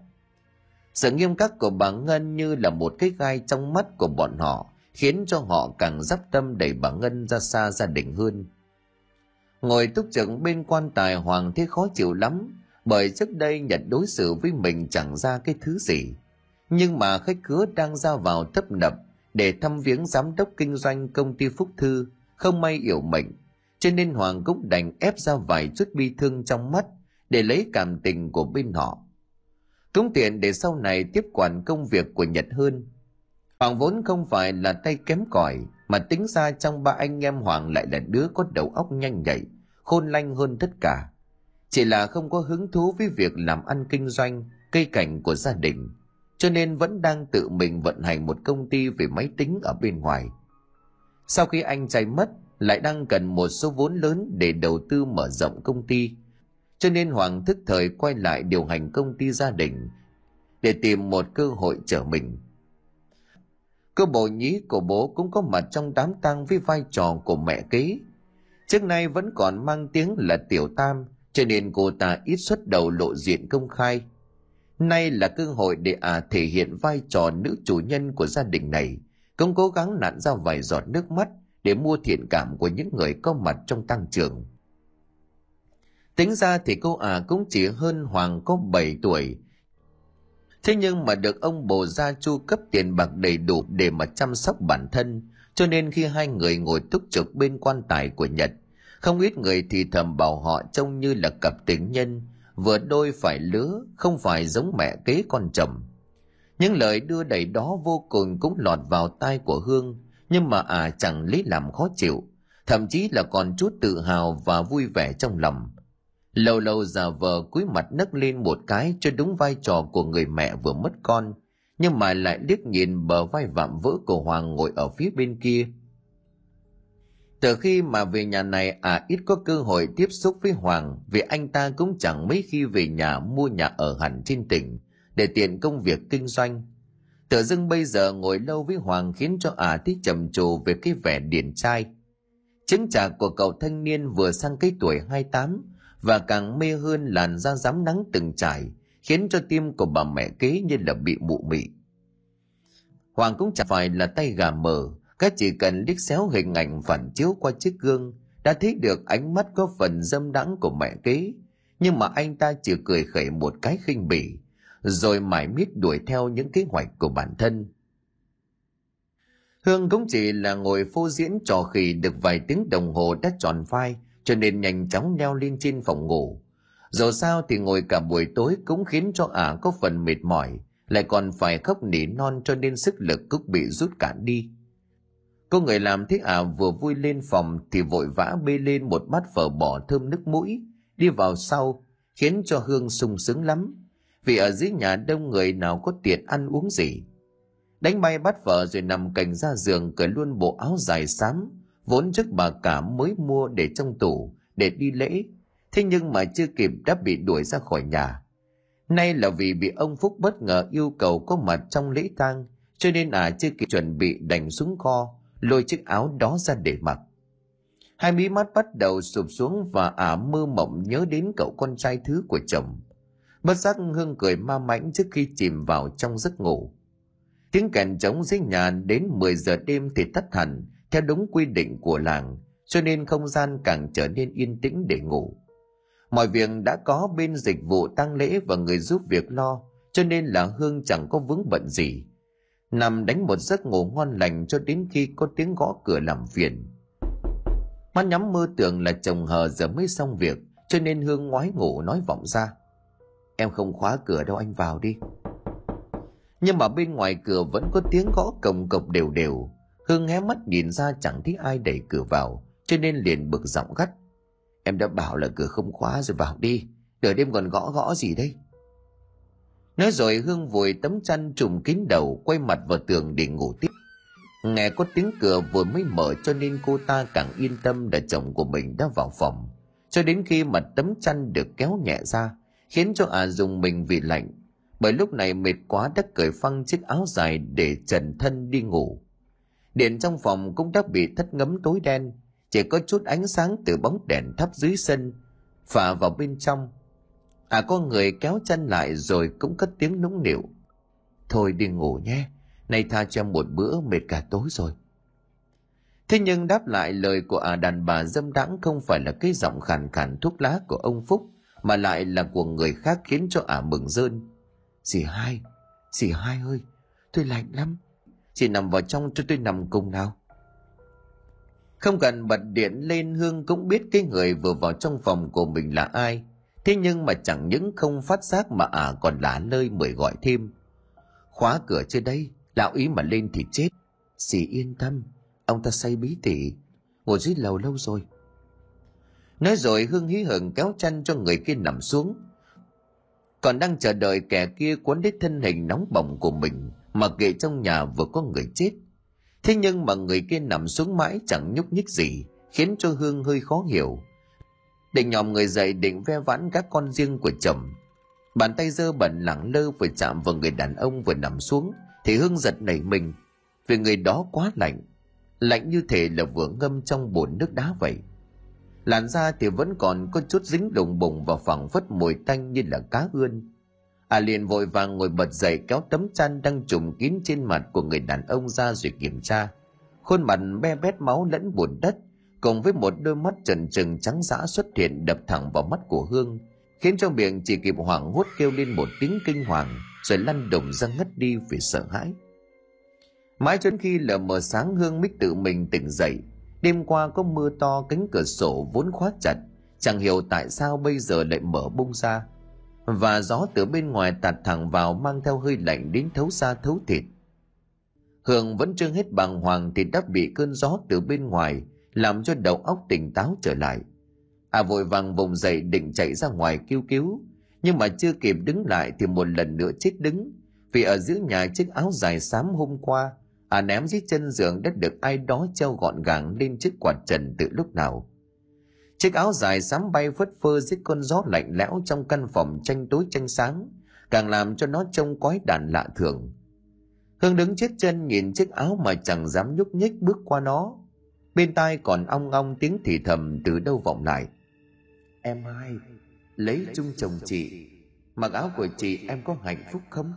Sự nghiêm khắc của bà Ngân như là một cái gai trong mắt của bọn họ, khiến cho họ càng dắp tâm đẩy bà Ngân ra xa gia đình hơn. Ngồi túc trực bên quan tài Hoàng thấy khó chịu lắm, bởi trước đây Nhật đối xử với mình chẳng ra cái thứ gì. Nhưng mà khách khứa đang ra vào tấp nập để thăm viếng giám đốc kinh doanh công ty Phúc Thư, không may yểu mệnh, cho nên Hoàng cũng đành ép ra vài chút bi thương trong mắt để lấy cảm tình của bên họ. Cũng tiện để sau này tiếp quản công việc của Nhật hơn. Hoàng vốn không phải là tay kém cỏi mà tính ra trong ba anh em Hoàng lại là đứa có đầu óc nhanh nhạy, khôn lanh hơn tất cả. Chỉ là không có hứng thú với việc làm ăn kinh doanh, cây cảnh của gia đình, cho nên vẫn đang tự mình vận hành một công ty về máy tính ở bên ngoài. Sau khi anh trai mất, lại đang cần một số vốn lớn để đầu tư mở rộng công ty, cho nên Hoàng thức thời quay lại điều hành công ty gia đình để tìm một cơ hội trở mình. Cơ bộ nhí của bố cũng có mặt trong đám tang với vai trò của mẹ kế. Trước nay vẫn còn mang tiếng là tiểu tam, cho nên cô ta ít xuất đầu lộ diện công khai. Nay là cơ hội để à thể hiện vai trò nữ chủ nhân của gia đình này, cũng cố gắng nặn ra vài giọt nước mắt để mua thiện cảm của những người có mặt trong tăng trưởng. Tính ra thì cô à cũng chỉ hơn Hoàng có 7 tuổi. Thế nhưng mà được ông bồ gia chu cấp tiền bạc đầy đủ để mà chăm sóc bản thân, cho nên khi hai người ngồi túc trực bên quan tài của Nhật, không ít người thì thầm bảo họ trông như là cặp tình nhân, vừa đôi phải lứa, không phải giống mẹ kế con chồng. Những lời đưa đẩy đó vô cùng cũng lọt vào tai của Hương, nhưng mà à chẳng lấy làm khó chịu, thậm chí là còn chút tự hào và vui vẻ trong lòng. Lâu lâu già vờ cúi mặt nấc lên một cái cho đúng vai trò của người mẹ vừa mất con, nhưng mà lại liếc nhìn bờ vai vạm vỡ của Hoàng ngồi ở phía bên kia. Từ khi mà về nhà này à ít có cơ hội tiếp xúc với Hoàng vì anh ta cũng chẳng mấy khi về nhà mua nhà ở hẳn trên tỉnh để tiện công việc kinh doanh. Tự dưng bây giờ ngồi lâu với Hoàng khiến cho ả à thấy trầm trồ về cái vẻ điển trai. Chứng trả của cậu thanh niên vừa sang cái tuổi 28 và càng mê hơn làn da rám nắng từng trải, khiến cho tim của bà mẹ kế như là bị mụ mị. Hoàng cũng chẳng phải là tay gà mờ, các chỉ cần liếc xéo hình ảnh phản chiếu qua chiếc gương, đã thấy được ánh mắt có phần dâm đắng của mẹ kế, nhưng mà anh ta chỉ cười khẩy một cái khinh bỉ, rồi mãi miết đuổi theo những kế hoạch của bản thân. Hương cũng chỉ là ngồi phô diễn trò khỉ được vài tiếng đồng hồ đã tròn vai, cho nên nhanh chóng leo lên trên phòng ngủ. Dù sao thì ngồi cả buổi tối cũng khiến cho ả có phần mệt mỏi, lại còn phải khóc nỉ non cho nên sức lực cũng bị rút cạn đi. Cô người làm thế à? vừa vui lên phòng thì vội vã bê lên một bát phở bò thơm nước mũi, đi vào sau, khiến cho Hương sung sướng lắm, vì ở dưới nhà đông người nào có tiền ăn uống gì. Đánh bay bát phở rồi nằm cành ra giường cởi luôn bộ áo dài xám, vốn trước bà cả mới mua để trong tủ để đi lễ thế nhưng mà chưa kịp đã bị đuổi ra khỏi nhà nay là vì bị ông phúc bất ngờ yêu cầu có mặt trong lễ tang cho nên à chưa kịp chuẩn bị đành xuống kho lôi chiếc áo đó ra để mặc hai mí mắt bắt đầu sụp xuống và ả à mơ mộng nhớ đến cậu con trai thứ của chồng bất giác hương cười ma mãnh trước khi chìm vào trong giấc ngủ tiếng kèn trống dưới nhà đến 10 giờ đêm thì tắt hẳn theo đúng quy định của làng, cho nên không gian càng trở nên yên tĩnh để ngủ. Mọi việc đã có bên dịch vụ tăng lễ và người giúp việc lo, cho nên là Hương chẳng có vướng bận gì. Nằm đánh một giấc ngủ ngon lành cho đến khi có tiếng gõ cửa làm phiền. Mắt nhắm mơ tưởng là chồng hờ giờ mới xong việc, cho nên Hương ngoái ngủ nói vọng ra. Em không khóa cửa đâu anh vào đi. Nhưng mà bên ngoài cửa vẫn có tiếng gõ cồng cộc đều đều, Hương hé mắt nhìn ra chẳng thấy ai đẩy cửa vào, cho nên liền bực giọng gắt. Em đã bảo là cửa không khóa rồi vào đi. Đợi đêm còn gõ gõ gì đây? Nói rồi Hương vội tấm chăn trùm kín đầu quay mặt vào tường để ngủ tiếp. Nghe có tiếng cửa vừa mới mở cho nên cô ta càng yên tâm là chồng của mình đã vào phòng. Cho đến khi mặt tấm chăn được kéo nhẹ ra, khiến cho à dùng mình vì lạnh. Bởi lúc này mệt quá đã cởi phăng chiếc áo dài để trần thân đi ngủ. Điện trong phòng cũng đã bị thất ngấm tối đen, chỉ có chút ánh sáng từ bóng đèn thắp dưới sân, phả vào bên trong. À có người kéo chân lại rồi cũng cất tiếng nũng nịu. Thôi đi ngủ nhé, nay tha cho một bữa mệt cả tối rồi. Thế nhưng đáp lại lời của à đàn bà dâm đãng không phải là cái giọng khàn khàn thuốc lá của ông Phúc, mà lại là của người khác khiến cho ả mừng rơn. Dì hai, dì hai ơi, tôi lạnh lắm. Dì nằm vào trong cho tôi nằm cùng nào. Không cần bật điện lên Hương cũng biết cái người vừa vào trong phòng của mình là ai. Thế nhưng mà chẳng những không phát giác mà ả còn lả lơi mời gọi thêm. Khóa cửa chưa đây, lão ý mà lên thì chết. Dì yên tâm, ông ta say bí tỉ, ngồi dưới lầu lâu rồi. Nói rồi Hương hí hưởng kéo chăn cho người kia nằm xuống. Còn đang chờ đợi kẻ kia cuốn đến thân hình nóng bỏng của mình mà kệ trong nhà vừa có người chết. Thế nhưng mà người kia nằm xuống mãi chẳng nhúc nhích gì, khiến cho Hương hơi khó hiểu. Định nhòm người dậy định ve vãn các con riêng của chồng. Bàn tay dơ bẩn lẳng lơ vừa chạm vào người đàn ông vừa nằm xuống, thì Hương giật nảy mình, vì người đó quá lạnh. Lạnh như thể là vừa ngâm trong bồn nước đá vậy. Làn da thì vẫn còn có chút dính đùng bùng và phẳng phất mùi tanh như là cá ươn. À liền vội vàng ngồi bật dậy kéo tấm chăn đang trùm kín trên mặt của người đàn ông ra rồi kiểm tra. Khuôn mặt be bét máu lẫn bùn đất, cùng với một đôi mắt trần trừng trắng dã xuất hiện đập thẳng vào mắt của Hương, khiến cho miệng chỉ kịp hoảng hốt kêu lên một tiếng kinh hoàng, rồi lăn đồng ra ngất đi vì sợ hãi. Mãi cho đến khi lờ mờ sáng Hương mới tự mình tỉnh dậy, Đêm qua có mưa to cánh cửa sổ vốn khóa chặt, chẳng hiểu tại sao bây giờ lại mở bung ra. Và gió từ bên ngoài tạt thẳng vào mang theo hơi lạnh đến thấu xa thấu thịt. Hương vẫn chưa hết bàng hoàng thì đã bị cơn gió từ bên ngoài làm cho đầu óc tỉnh táo trở lại. À vội vàng vùng dậy định chạy ra ngoài kêu cứu, nhưng mà chưa kịp đứng lại thì một lần nữa chết đứng, vì ở giữa nhà chiếc áo dài xám hôm qua à ném dưới chân giường đã được ai đó treo gọn gàng lên chiếc quạt trần từ lúc nào chiếc áo dài xám bay phất phơ dưới con gió lạnh lẽo trong căn phòng tranh tối tranh sáng càng làm cho nó trông quái đản lạ thường hương đứng chết chân nhìn chiếc áo mà chẳng dám nhúc nhích bước qua nó bên tai còn ong ong tiếng thì thầm từ đâu vọng lại em hai lấy chung chồng chị mặc áo của chị em có hạnh phúc không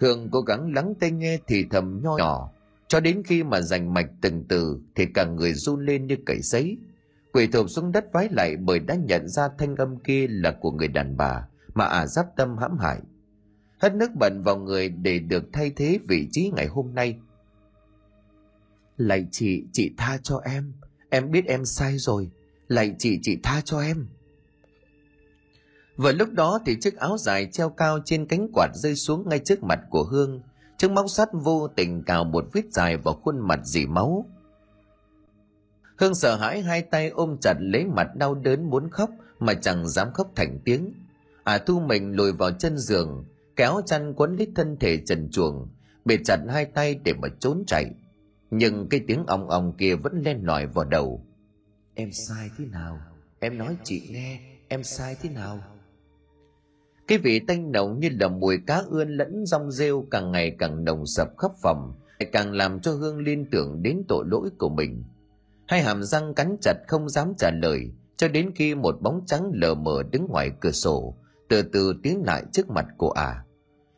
Hương cố gắng lắng tai nghe thì thầm nho nhỏ, cho đến khi mà giành mạch từng từ thì cả người run lên như cẩy giấy. quỳ thụp xuống đất vái lại bởi đã nhận ra thanh âm kia là của người đàn bà mà ả à giáp tâm hãm hại. Hất nước bẩn vào người để được thay thế vị trí ngày hôm nay. Lạy chị, chị tha cho em. Em biết em sai rồi. Lạy chị, chị tha cho em. Vừa lúc đó thì chiếc áo dài treo cao trên cánh quạt rơi xuống ngay trước mặt của Hương. Chiếc móc sắt vô tình cào một vết dài vào khuôn mặt dì máu. Hương sợ hãi hai tay ôm chặt lấy mặt đau đớn muốn khóc mà chẳng dám khóc thành tiếng. À thu mình lùi vào chân giường, kéo chăn quấn lấy thân thể trần chuồng, bệt chặt hai tay để mà trốn chạy. Nhưng cái tiếng ong ong kia vẫn len lỏi vào đầu. Em sai thế nào? Em nói chị nghe, em sai thế nào? cái vị tanh nồng như là mùi cá ươn lẫn rong rêu càng ngày càng nồng sập khắp phòng càng làm cho hương liên tưởng đến tội lỗi của mình hai hàm răng cắn chặt không dám trả lời cho đến khi một bóng trắng lờ mờ đứng ngoài cửa sổ từ từ tiến lại trước mặt cô ả à.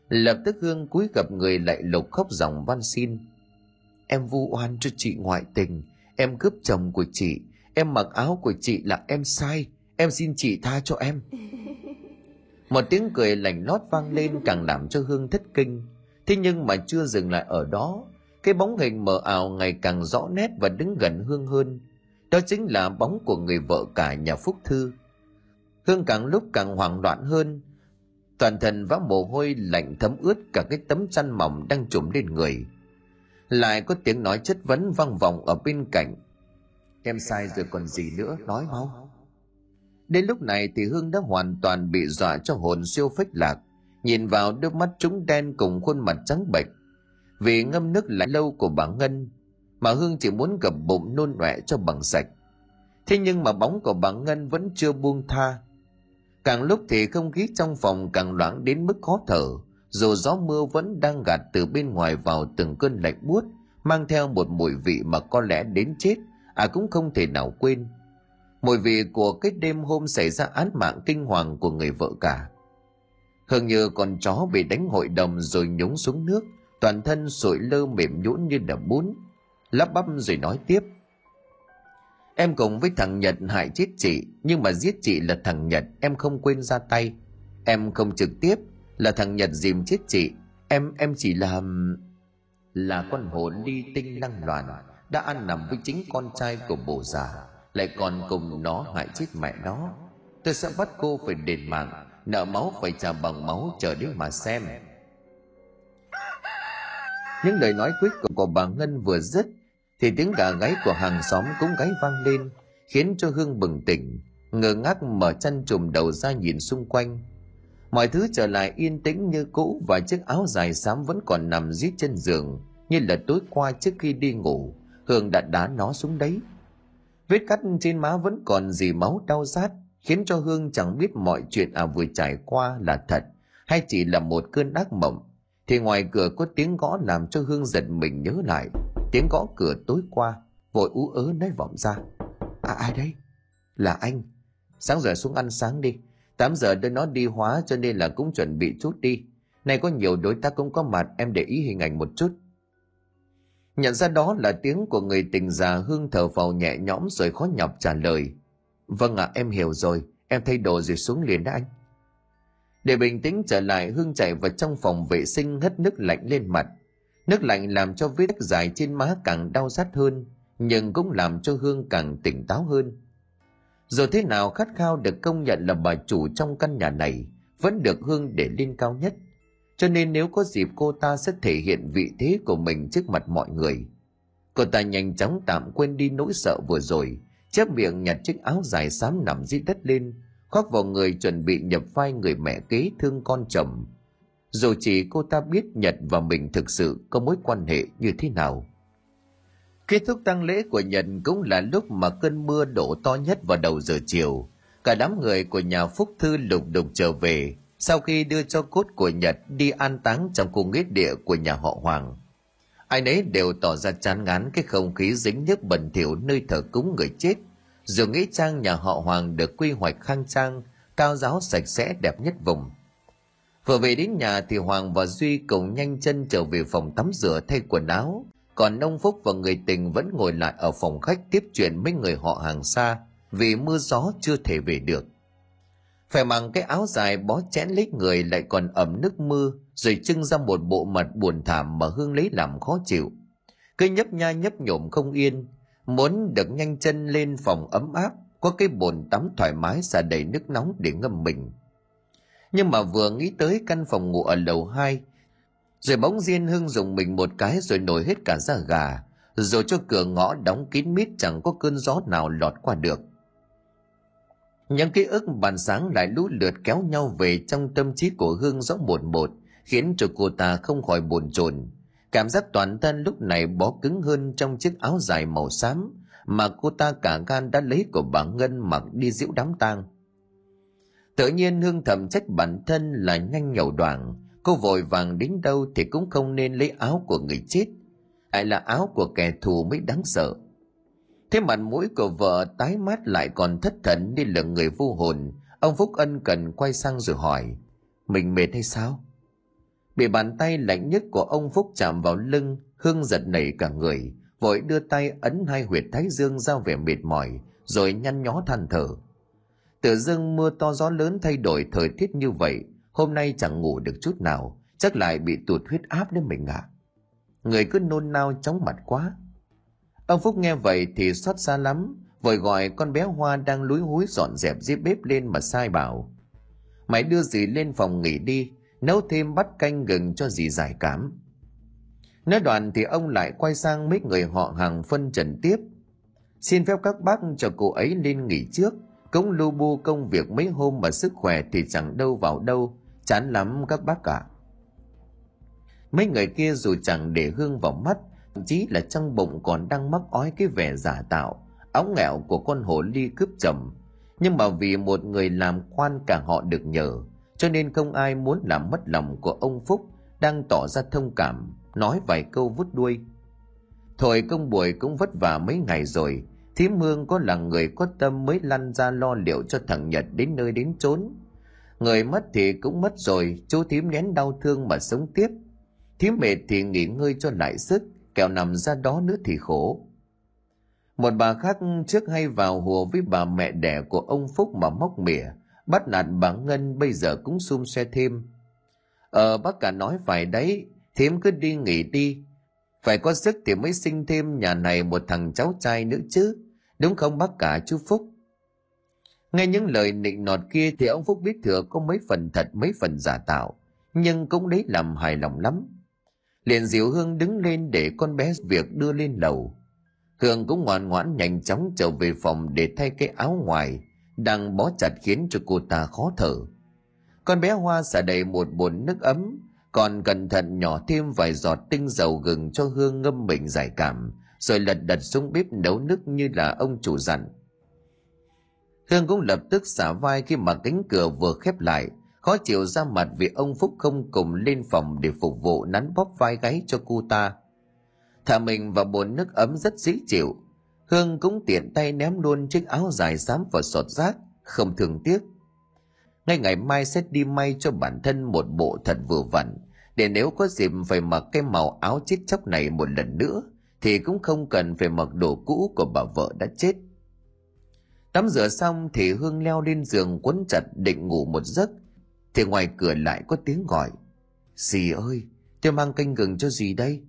lập tức hương cúi gặp người lại lục khóc dòng van xin em vu oan cho chị ngoại tình. Em cướp chồng của chị. Em mặc áo của chị là em sai. Em xin chị tha cho em. Một tiếng cười lành lót vang lên càng làm cho hương thất kinh. Thế nhưng mà chưa dừng lại ở đó. Cái bóng hình mờ ảo ngày càng rõ nét và đứng gần hương hơn. Đó chính là bóng của người vợ cả nhà phúc thư. Hương càng lúc càng hoảng loạn hơn. Toàn thân vã mồ hôi lạnh thấm ướt cả cái tấm chăn mỏng đang trùm lên người lại có tiếng nói chất vấn vang vọng ở bên cạnh. Em sai rồi còn gì nữa, nói mau. Đến lúc này thì hương đã hoàn toàn bị dọa cho hồn siêu phách lạc. Nhìn vào đôi mắt trúng đen cùng khuôn mặt trắng bệch. Vì ngâm nước lại lâu của bà ngân, mà hương chỉ muốn gập bụng nôn nọe cho bằng sạch. Thế nhưng mà bóng của bà ngân vẫn chưa buông tha. Càng lúc thì không khí trong phòng càng loãng đến mức khó thở dù gió mưa vẫn đang gạt từ bên ngoài vào từng cơn lạnh buốt, mang theo một mùi vị mà có lẽ đến chết à cũng không thể nào quên. Mùi vị của cái đêm hôm xảy ra án mạng kinh hoàng của người vợ cả. Hương như con chó bị đánh hội đồng rồi nhúng xuống nước, toàn thân sụi lơ mềm nhũn như đập bún. Lắp bắp rồi nói tiếp. Em cùng với thằng nhật hại chết chị, nhưng mà giết chị là thằng nhật, em không quên ra tay. Em không trực tiếp là thằng nhật dìm chết chị. Em em chỉ là là con hồn ly tinh năng loạn, đã ăn nằm với chính con trai của bồ già, lại còn cùng nó hại chết mẹ nó. Tôi sẽ bắt cô phải đền mạng, nợ máu phải trả bằng máu chờ đến mà xem. Những lời nói cuối cùng của bà ngân vừa dứt, thì tiếng gà gáy của hàng xóm cũng gáy vang lên, khiến cho hương bừng tỉnh, ngơ ngác mở chân trùm đầu ra nhìn xung quanh mọi thứ trở lại yên tĩnh như cũ và chiếc áo dài xám vẫn còn nằm dưới chân giường, như là tối qua trước khi đi ngủ. Hương đã đá nó xuống đấy. Vết cắt trên má vẫn còn dì máu đau rát, khiến cho hương chẳng biết mọi chuyện à vừa trải qua là thật, hay chỉ là một cơn ác mộng. Thì ngoài cửa có tiếng gõ làm cho hương giật mình nhớ lại. Tiếng gõ cửa tối qua, vội ú ớ nói vọng ra. À ai đấy? Là anh. Sáng giờ xuống ăn sáng đi. 8 giờ đưa nó đi hóa cho nên là cũng chuẩn bị chút đi. Này có nhiều đối tác cũng có mặt em để ý hình ảnh một chút. Nhận ra đó là tiếng của người tình già hương thở vào nhẹ nhõm rồi khó nhọc trả lời. Vâng ạ à, em hiểu rồi. Em thay đồ rồi xuống liền đã anh. Để bình tĩnh trở lại hương chạy vào trong phòng vệ sinh hất nước lạnh lên mặt. Nước lạnh làm cho vết dài trên má càng đau rát hơn nhưng cũng làm cho hương càng tỉnh táo hơn dù thế nào khát khao được công nhận là bà chủ trong căn nhà này, vẫn được hương để lên cao nhất. Cho nên nếu có dịp cô ta sẽ thể hiện vị thế của mình trước mặt mọi người. Cô ta nhanh chóng tạm quên đi nỗi sợ vừa rồi, chép miệng nhặt chiếc áo dài xám nằm dưới đất lên, khoác vào người chuẩn bị nhập vai người mẹ kế thương con chồng. Dù chỉ cô ta biết nhật và mình thực sự có mối quan hệ như thế nào kết thúc tang lễ của nhật cũng là lúc mà cơn mưa đổ to nhất vào đầu giờ chiều. Cả đám người của nhà phúc thư lục đục trở về, sau khi đưa cho cốt của nhật đi an táng trong khu nghĩa địa của nhà họ hoàng. Ai nấy đều tỏ ra chán ngán cái không khí dính nhức bẩn thỉu nơi thờ cúng người chết. Dù nghĩ trang nhà họ hoàng được quy hoạch khang trang, cao giáo sạch sẽ đẹp nhất vùng. Vừa về đến nhà thì hoàng và duy cùng nhanh chân trở về phòng tắm rửa thay quần áo còn ông phúc và người tình vẫn ngồi lại ở phòng khách tiếp chuyện mấy người họ hàng xa, vì mưa gió chưa thể về được. Phải mặc cái áo dài bó chén lấy người lại còn ẩm nước mưa, rồi trưng ra một bộ mặt buồn thảm mà hương lấy làm khó chịu. Cứ nhấp nha nhấp nhổm không yên, muốn được nhanh chân lên phòng ấm áp, có cái bồn tắm thoải mái xả đầy nước nóng để ngâm mình. Nhưng mà vừa nghĩ tới căn phòng ngủ ở lầu 2 rồi bỗng diên hưng dùng mình một cái rồi nổi hết cả da gà, rồi cho cửa ngõ đóng kín mít chẳng có cơn gió nào lọt qua được. Những ký ức bàn sáng lại lũ lượt kéo nhau về trong tâm trí của hương rõ một một, khiến cho cô ta không khỏi buồn chồn. Cảm giác toàn thân lúc này bó cứng hơn trong chiếc áo dài màu xám mà cô ta cả gan đã lấy của bà ngân mặc đi diễu đám tang. Tự nhiên hương thầm trách bản thân là nhanh nhậu đoạn cô vội vàng đến đâu thì cũng không nên lấy áo của người chết. Lại là áo của kẻ thù mới đáng sợ? Thế mặt mũi của vợ tái mát lại còn thất thần đi là người vô hồn. Ông phúc ân cần quay sang rồi hỏi, mình mệt hay sao? Bị bàn tay lạnh nhất của ông phúc chạm vào lưng, hương giật nảy cả người, vội đưa tay ấn hai huyệt thái dương ra vẻ mệt mỏi, rồi nhăn nhó than thở. Tự dưng mưa to gió lớn thay đổi thời tiết như vậy hôm nay chẳng ngủ được chút nào, chắc lại bị tụt huyết áp đến mình ạ. À. người cứ nôn nao chóng mặt quá. Ông phúc nghe vậy thì xót xa lắm, vội gọi con bé hoa đang lúi húi dọn dẹp dưới bếp lên mà sai bảo. Mày đưa dì lên phòng nghỉ đi, nấu thêm bát canh gừng cho dì giải cảm. Nói đoạn thì ông lại quay sang mấy người họ hàng phân trần tiếp. Xin phép các bác cho cô ấy lên nghỉ trước, cũng lu bu công việc mấy hôm mà sức khỏe thì chẳng đâu vào đâu chán lắm các bác cả mấy người kia dù chẳng để hương vào mắt, thậm chí là trong bụng còn đang mắc ói cái vẻ giả tạo áo nghẹo của con hổ ly cướp chồng. Nhưng mà vì một người làm quan cả họ được nhờ, cho nên không ai muốn làm mất lòng của ông phúc đang tỏ ra thông cảm, nói vài câu vút đuôi. Thôi công buổi cũng vất vả mấy ngày rồi, thím hương có là người có tâm mới lăn ra lo liệu cho thằng nhật đến nơi đến chốn người mất thì cũng mất rồi, chú thím nén đau thương mà sống tiếp. Thím mệt thì nghỉ ngơi cho lại sức, kẻo nằm ra đó nữa thì khổ. Một bà khác trước hay vào hùa với bà mẹ đẻ của ông phúc mà móc mỉa, bắt nạt bà ngân bây giờ cũng xung xe thêm. Ờ bác cả nói phải đấy, thím cứ đi nghỉ đi. Phải có sức thì mới sinh thêm nhà này một thằng cháu trai nữa chứ. Đúng không bác cả chú phúc? Nghe những lời nịnh nọt kia thì ông phúc biết thừa có mấy phần thật, mấy phần giả tạo, nhưng cũng đấy làm hài lòng lắm. Liền diệu hương đứng lên để con bé việc đưa lên lầu. Hương cũng ngoan ngoãn nhanh chóng trở về phòng để thay cái áo ngoài, đang bó chặt khiến cho cô ta khó thở. Con bé hoa xả đầy một bồn nước ấm, còn cẩn thận nhỏ thêm vài giọt tinh dầu gừng cho hương ngâm mình giải cảm, rồi lật đật xuống bếp nấu nước như là ông chủ dặn hương cũng lập tức xả vai khi mà cánh cửa vừa khép lại. Khó chịu ra mặt vì ông phúc không cùng lên phòng để phục vụ nắn bóp vai gáy cho cô ta. Thả mình vào bồn nước ấm rất dễ chịu. Hương cũng tiện tay ném luôn chiếc áo dài xám vào sọt rác, không thường tiếc. Ngay ngày mai sẽ đi may cho bản thân một bộ thật vừa vặn, để nếu có dịp phải mặc cái màu áo chết chóc này một lần nữa, thì cũng không cần phải mặc đồ cũ của bà vợ đã chết tắm rửa xong thì hương leo lên giường quấn chặt định ngủ một giấc thì ngoài cửa lại có tiếng gọi dì ơi tôi mang canh gừng cho dì đây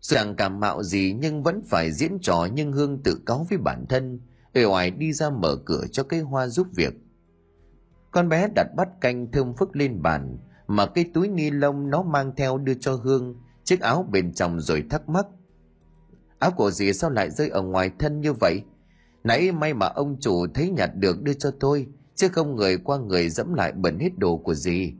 Chẳng cảm mạo gì nhưng vẫn phải diễn trò nhưng Hương tự cáo với bản thân, Ở ngoài đi ra mở cửa cho cây hoa giúp việc. Con bé đặt bát canh thơm phức lên bàn, mà cái túi ni lông nó mang theo đưa cho Hương, chiếc áo bên trong rồi thắc mắc. Áo của dì sao lại rơi ở ngoài thân như vậy? Nãy may mà ông chủ thấy nhặt được đưa cho tôi, chứ không người qua người dẫm lại bẩn hết đồ của gì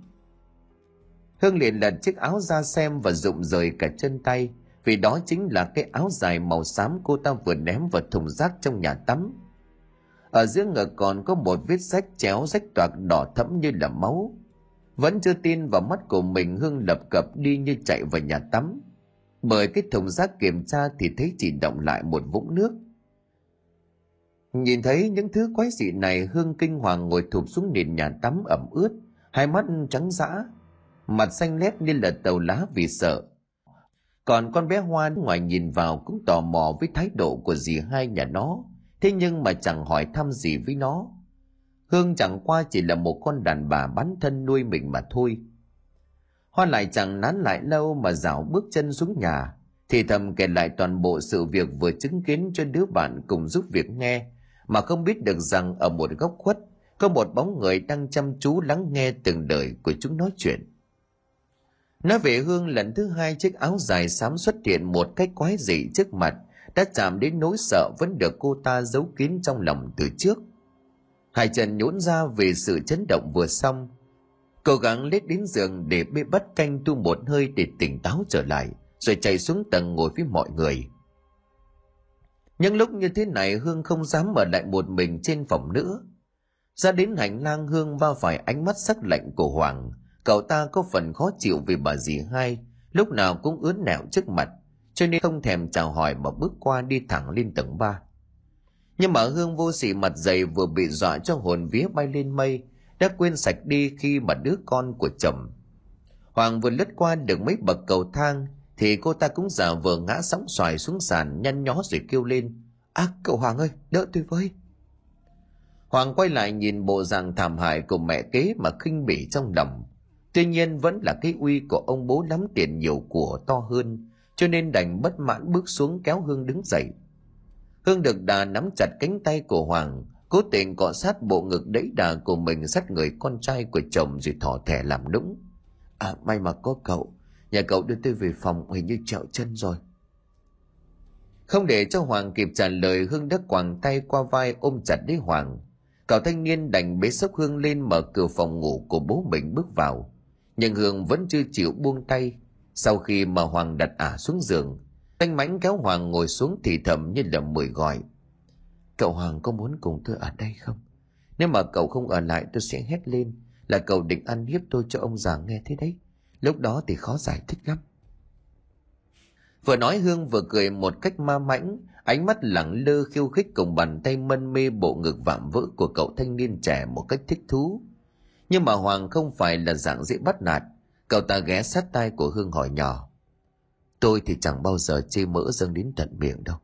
Hương liền lật chiếc áo ra xem và rụng rời cả chân tay, vì đó chính là cái áo dài màu xám cô ta vừa ném vào thùng rác trong nhà tắm. Ở giữa ngực còn có một vết rách chéo rách toạc đỏ thẫm như là máu. Vẫn chưa tin vào mắt của mình Hương lập cập đi như chạy vào nhà tắm. Bởi cái thùng rác kiểm tra thì thấy chỉ động lại một vũng nước. Nhìn thấy những thứ quái dị này Hương kinh hoàng ngồi thụp xuống nền nhà tắm ẩm ướt, hai mắt trắng dã, mặt xanh lét như là tàu lá vì sợ còn con bé Hoa ngoài nhìn vào cũng tò mò với thái độ của dì hai nhà nó, thế nhưng mà chẳng hỏi thăm gì với nó. Hương chẳng qua chỉ là một con đàn bà bán thân nuôi mình mà thôi. Hoa lại chẳng nán lại lâu mà dạo bước chân xuống nhà, thì thầm kể lại toàn bộ sự việc vừa chứng kiến cho đứa bạn cùng giúp việc nghe, mà không biết được rằng ở một góc khuất, có một bóng người đang chăm chú lắng nghe từng đời của chúng nói chuyện. Nói về Hương lần thứ hai chiếc áo dài xám xuất hiện một cách quái dị trước mặt, đã chạm đến nỗi sợ vẫn được cô ta giấu kín trong lòng từ trước. Hai chân nhũn ra vì sự chấn động vừa xong. Cố gắng lết đến giường để bê bắt canh tu một hơi để tỉnh táo trở lại, rồi chạy xuống tầng ngồi với mọi người. Những lúc như thế này Hương không dám ở lại một mình trên phòng nữa. Ra đến hành lang Hương va phải ánh mắt sắc lạnh của Hoàng, cậu ta có phần khó chịu vì bà dì hai lúc nào cũng ướn nẹo trước mặt cho nên không thèm chào hỏi mà bước qua đi thẳng lên tầng ba. Nhưng mà hương vô sỉ mặt dày vừa bị dọa cho hồn vía bay lên mây đã quên sạch đi khi mà đứa con của chồng. Hoàng vừa lướt qua được mấy bậc cầu thang thì cô ta cũng giả vờ ngã sóng xoài xuống sàn nhăn nhó rồi kêu lên à cậu hoàng ơi đỡ tôi với hoàng quay lại nhìn bộ dạng thảm hại của mẹ kế mà khinh bỉ trong lòng Tuy nhiên vẫn là cái uy của ông bố lắm tiền nhiều của to hơn, cho nên đành bất mãn bước xuống kéo Hương đứng dậy. Hương được đà nắm chặt cánh tay của Hoàng, cố tình cọ sát bộ ngực đẫy đà của mình sát người con trai của chồng rồi thỏ thẻ làm nũng. À may mà có cậu, nhà cậu đưa tôi về phòng hình như trẹo chân rồi. Không để cho Hoàng kịp trả lời Hương đã quàng tay qua vai ôm chặt lấy Hoàng. Cậu thanh niên đành bế sốc Hương lên mở cửa phòng ngủ của bố mình bước vào. Nhưng Hương vẫn chưa chịu buông tay. Sau khi mà Hoàng đặt ả xuống giường, Thanh mãnh kéo Hoàng ngồi xuống thì thầm như là mười gọi. Cậu Hoàng có muốn cùng tôi ở đây không? Nếu mà cậu không ở lại tôi sẽ hét lên là cậu định ăn hiếp tôi cho ông già nghe thế đấy. Lúc đó thì khó giải thích lắm. Vừa nói Hương vừa cười một cách ma mãnh, ánh mắt lẳng lơ khiêu khích cùng bàn tay mân mê bộ ngực vạm vỡ của cậu thanh niên trẻ một cách thích thú. Nhưng mà Hoàng không phải là dạng dễ bắt nạt, cậu ta ghé sát tai của Hương hỏi nhỏ. Tôi thì chẳng bao giờ chê mỡ dâng đến tận miệng đâu.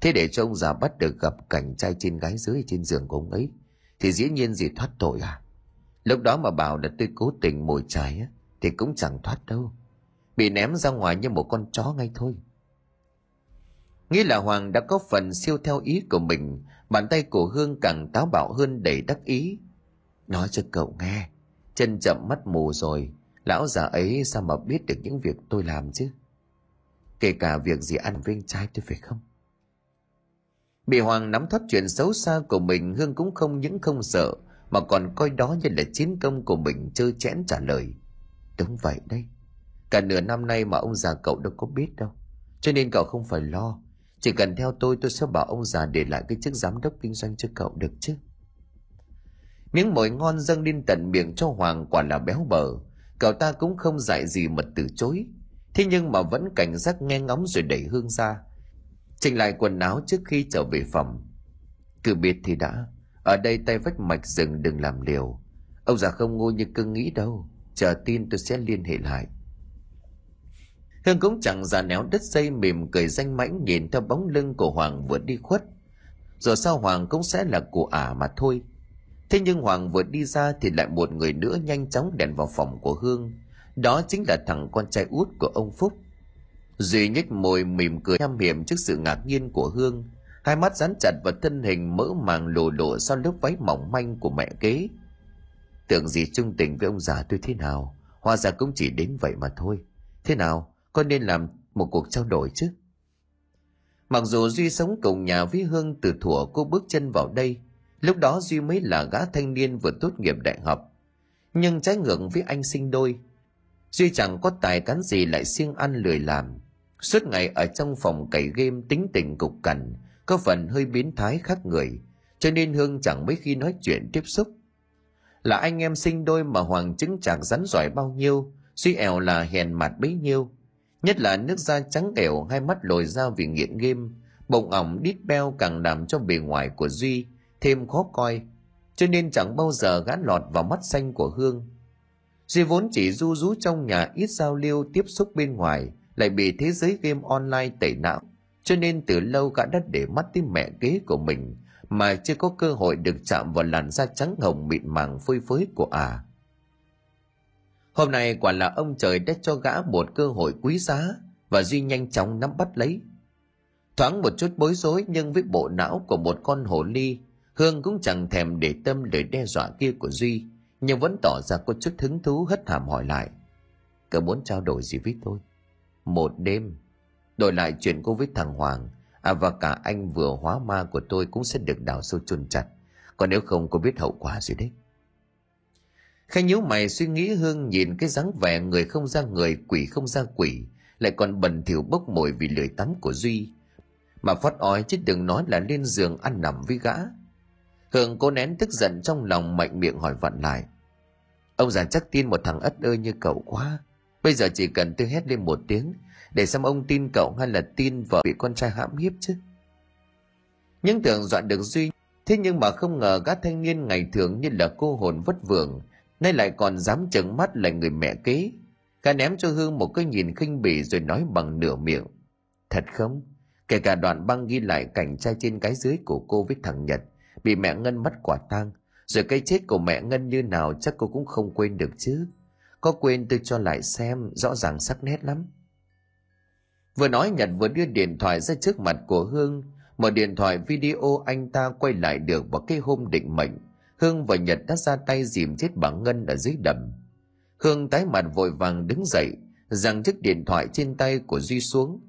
Thế để cho ông già bắt được gặp cảnh trai trên gái dưới trên giường của ông ấy, thì dĩ nhiên gì thoát tội à? Lúc đó mà bảo là tôi cố tình mồi trái á, thì cũng chẳng thoát đâu. Bị ném ra ngoài như một con chó ngay thôi. Nghĩ là Hoàng đã có phần siêu theo ý của mình, bàn tay của Hương càng táo bạo hơn đầy đắc ý. Nói cho cậu nghe, chân chậm mắt mù rồi, lão già ấy sao mà biết được những việc tôi làm chứ? Kể cả việc gì ăn với anh trai tôi phải không? Bị Hoàng nắm thoát chuyện xấu xa của mình Hương cũng không những không sợ Mà còn coi đó như là chiến công của mình chơi chẽn trả lời Đúng vậy đấy. Cả nửa năm nay mà ông già cậu đâu có biết đâu. Cho nên cậu không phải lo. Chỉ cần theo tôi tôi sẽ bảo ông già để lại cái chức giám đốc kinh doanh cho cậu được chứ. Miếng mồi ngon dâng lên tận miệng cho Hoàng quả là béo bở. Cậu ta cũng không dạy gì mà từ chối. Thế nhưng mà vẫn cảnh giác nghe ngóng rồi đẩy Hương ra. Chỉnh lại quần áo trước khi trở về phòng. Cứ biết thì đã. Ở đây tay vách mạch rừng đừng làm liều. Ông già không ngu như cưng nghĩ đâu chờ tin tôi sẽ liên hệ lại. Hương cũng chẳng già néo đất dây mềm cười danh mãnh nhìn theo bóng lưng của hoàng vừa đi khuất. Rồi sau hoàng cũng sẽ là của ả mà thôi. Thế nhưng hoàng vừa đi ra thì lại một người nữa nhanh chóng đèn vào phòng của hương. Đó chính là thằng con trai út của ông phúc. Duy nhếch môi mỉm cười nham hiểm trước sự ngạc nhiên của Hương. Hai mắt dán chặt vào thân hình mỡ màng lồ lộ sau lớp váy mỏng manh của mẹ kế. Tưởng gì trung tình với ông già tôi thế nào, hóa ra cũng chỉ đến vậy mà thôi. Thế nào, con nên làm một cuộc trao đổi chứ? Mặc dù Duy sống cùng nhà với Hương từ thuở cô bước chân vào đây, lúc đó Duy mới là gã thanh niên vừa tốt nghiệp đại học. Nhưng trái ngược với anh sinh đôi, Duy chẳng có tài cán gì lại siêng ăn lười làm. Suốt ngày ở trong phòng cày game tính tình cục cằn, có phần hơi biến thái khác người, cho nên Hương chẳng mấy khi nói chuyện tiếp xúc. Là anh em sinh đôi mà Hoàng chứng chạc rắn giỏi bao nhiêu, suy ẻo là hèn mặt bấy nhiêu. Nhất là nước da trắng ẻo hai mắt lồi ra vì nghiện game, bụng ỏng đít beo càng làm cho bề ngoài của Duy thêm khó coi, cho nên chẳng bao giờ gã lọt vào mắt xanh của Hương. Duy vốn chỉ du rú trong nhà ít giao lưu tiếp xúc bên ngoài, lại bị thế giới game online tẩy não, cho nên từ lâu gã đã để mắt tới mẹ kế của mình, mà chưa có cơ hội được chạm vào làn da trắng hồng mịn màng phơi phới của ả. À. Hôm nay quả là ông trời đã cho gã một cơ hội quý giá và Duy nhanh chóng nắm bắt lấy. Thoáng một chút bối rối nhưng với bộ não của một con hồ ly, Hương cũng chẳng thèm để tâm lời đe dọa kia của Duy nhưng vẫn tỏ ra có chút hứng thú hất hàm hỏi lại cậu muốn trao đổi gì với tôi một đêm đổi lại chuyện cô với thằng hoàng à và cả anh vừa hóa ma của tôi cũng sẽ được đào sâu chôn chặt còn nếu không cô biết hậu quả gì đấy Khanh nhíu mày suy nghĩ Hương nhìn cái dáng vẻ người không ra người, quỷ không ra quỷ, lại còn bẩn thỉu bốc mồi vì lười tắm của Duy. Mà phát ói chứ đừng nói là lên giường ăn nằm với gã. Hương cố nén tức giận trong lòng mạnh miệng hỏi vặn lại. Ông già chắc tin một thằng ất ơi như cậu quá. Bây giờ chỉ cần tôi hét lên một tiếng để xem ông tin cậu hay là tin vợ bị con trai hãm hiếp chứ. Những tưởng dọn được Duy, thế nhưng mà không ngờ các thanh niên ngày thường như là cô hồn vất vưởng, nay lại còn dám trừng mắt lại người mẹ kế. Cả ném cho Hương một cái nhìn khinh bỉ rồi nói bằng nửa miệng. Thật không? Kể cả đoạn băng ghi lại cảnh trai trên cái dưới của cô với thằng Nhật, bị mẹ Ngân mất quả tang rồi cái chết của mẹ Ngân như nào chắc cô cũng không quên được chứ. Có quên tôi cho lại xem, rõ ràng sắc nét lắm. Vừa nói Nhật vừa đưa điện thoại ra trước mặt của Hương. Một điện thoại video anh ta quay lại được vào cái hôm định mệnh. Hương và Nhật đã ra tay dìm chết bà Ngân ở dưới đầm. Hương tái mặt vội vàng đứng dậy, giằng chiếc điện thoại trên tay của Duy xuống.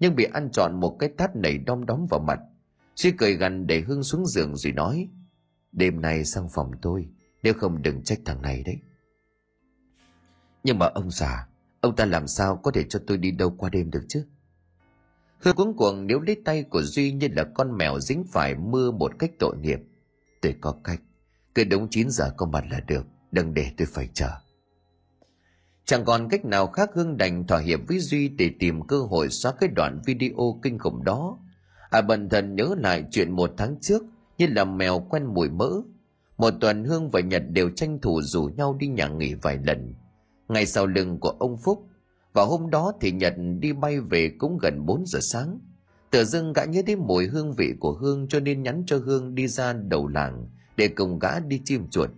nhưng bị ăn trọn một cái tát nảy đom đóm vào mặt duy cười gằn để hương xuống giường rồi nói đêm nay sang phòng tôi nếu không đừng trách thằng này đấy nhưng mà ông già ông ta làm sao có thể cho tôi đi đâu qua đêm được chứ? Hương cuống cuồng nếu lấy tay của duy như là con mèo dính phải mưa một cách tội nghiệp. Tôi có cách. Cứ đúng 9 giờ có mặt là được. Đừng để tôi phải chờ. Chẳng còn cách nào khác hương đành thỏa hiệp với duy để tìm cơ hội xóa cái đoạn video kinh khủng đó. À bần thần nhớ lại chuyện một tháng trước, như là mèo quen mùi mỡ. Một tuần hương và nhật đều tranh thủ rủ nhau đi nhà nghỉ vài lần ngay sau lưng của ông phúc và hôm đó thì nhật đi bay về cũng gần 4 giờ sáng. Tự dưng gã nhớ đến mùi hương vị của hương cho nên nhắn cho hương đi ra đầu làng để cùng gã đi chim chuột.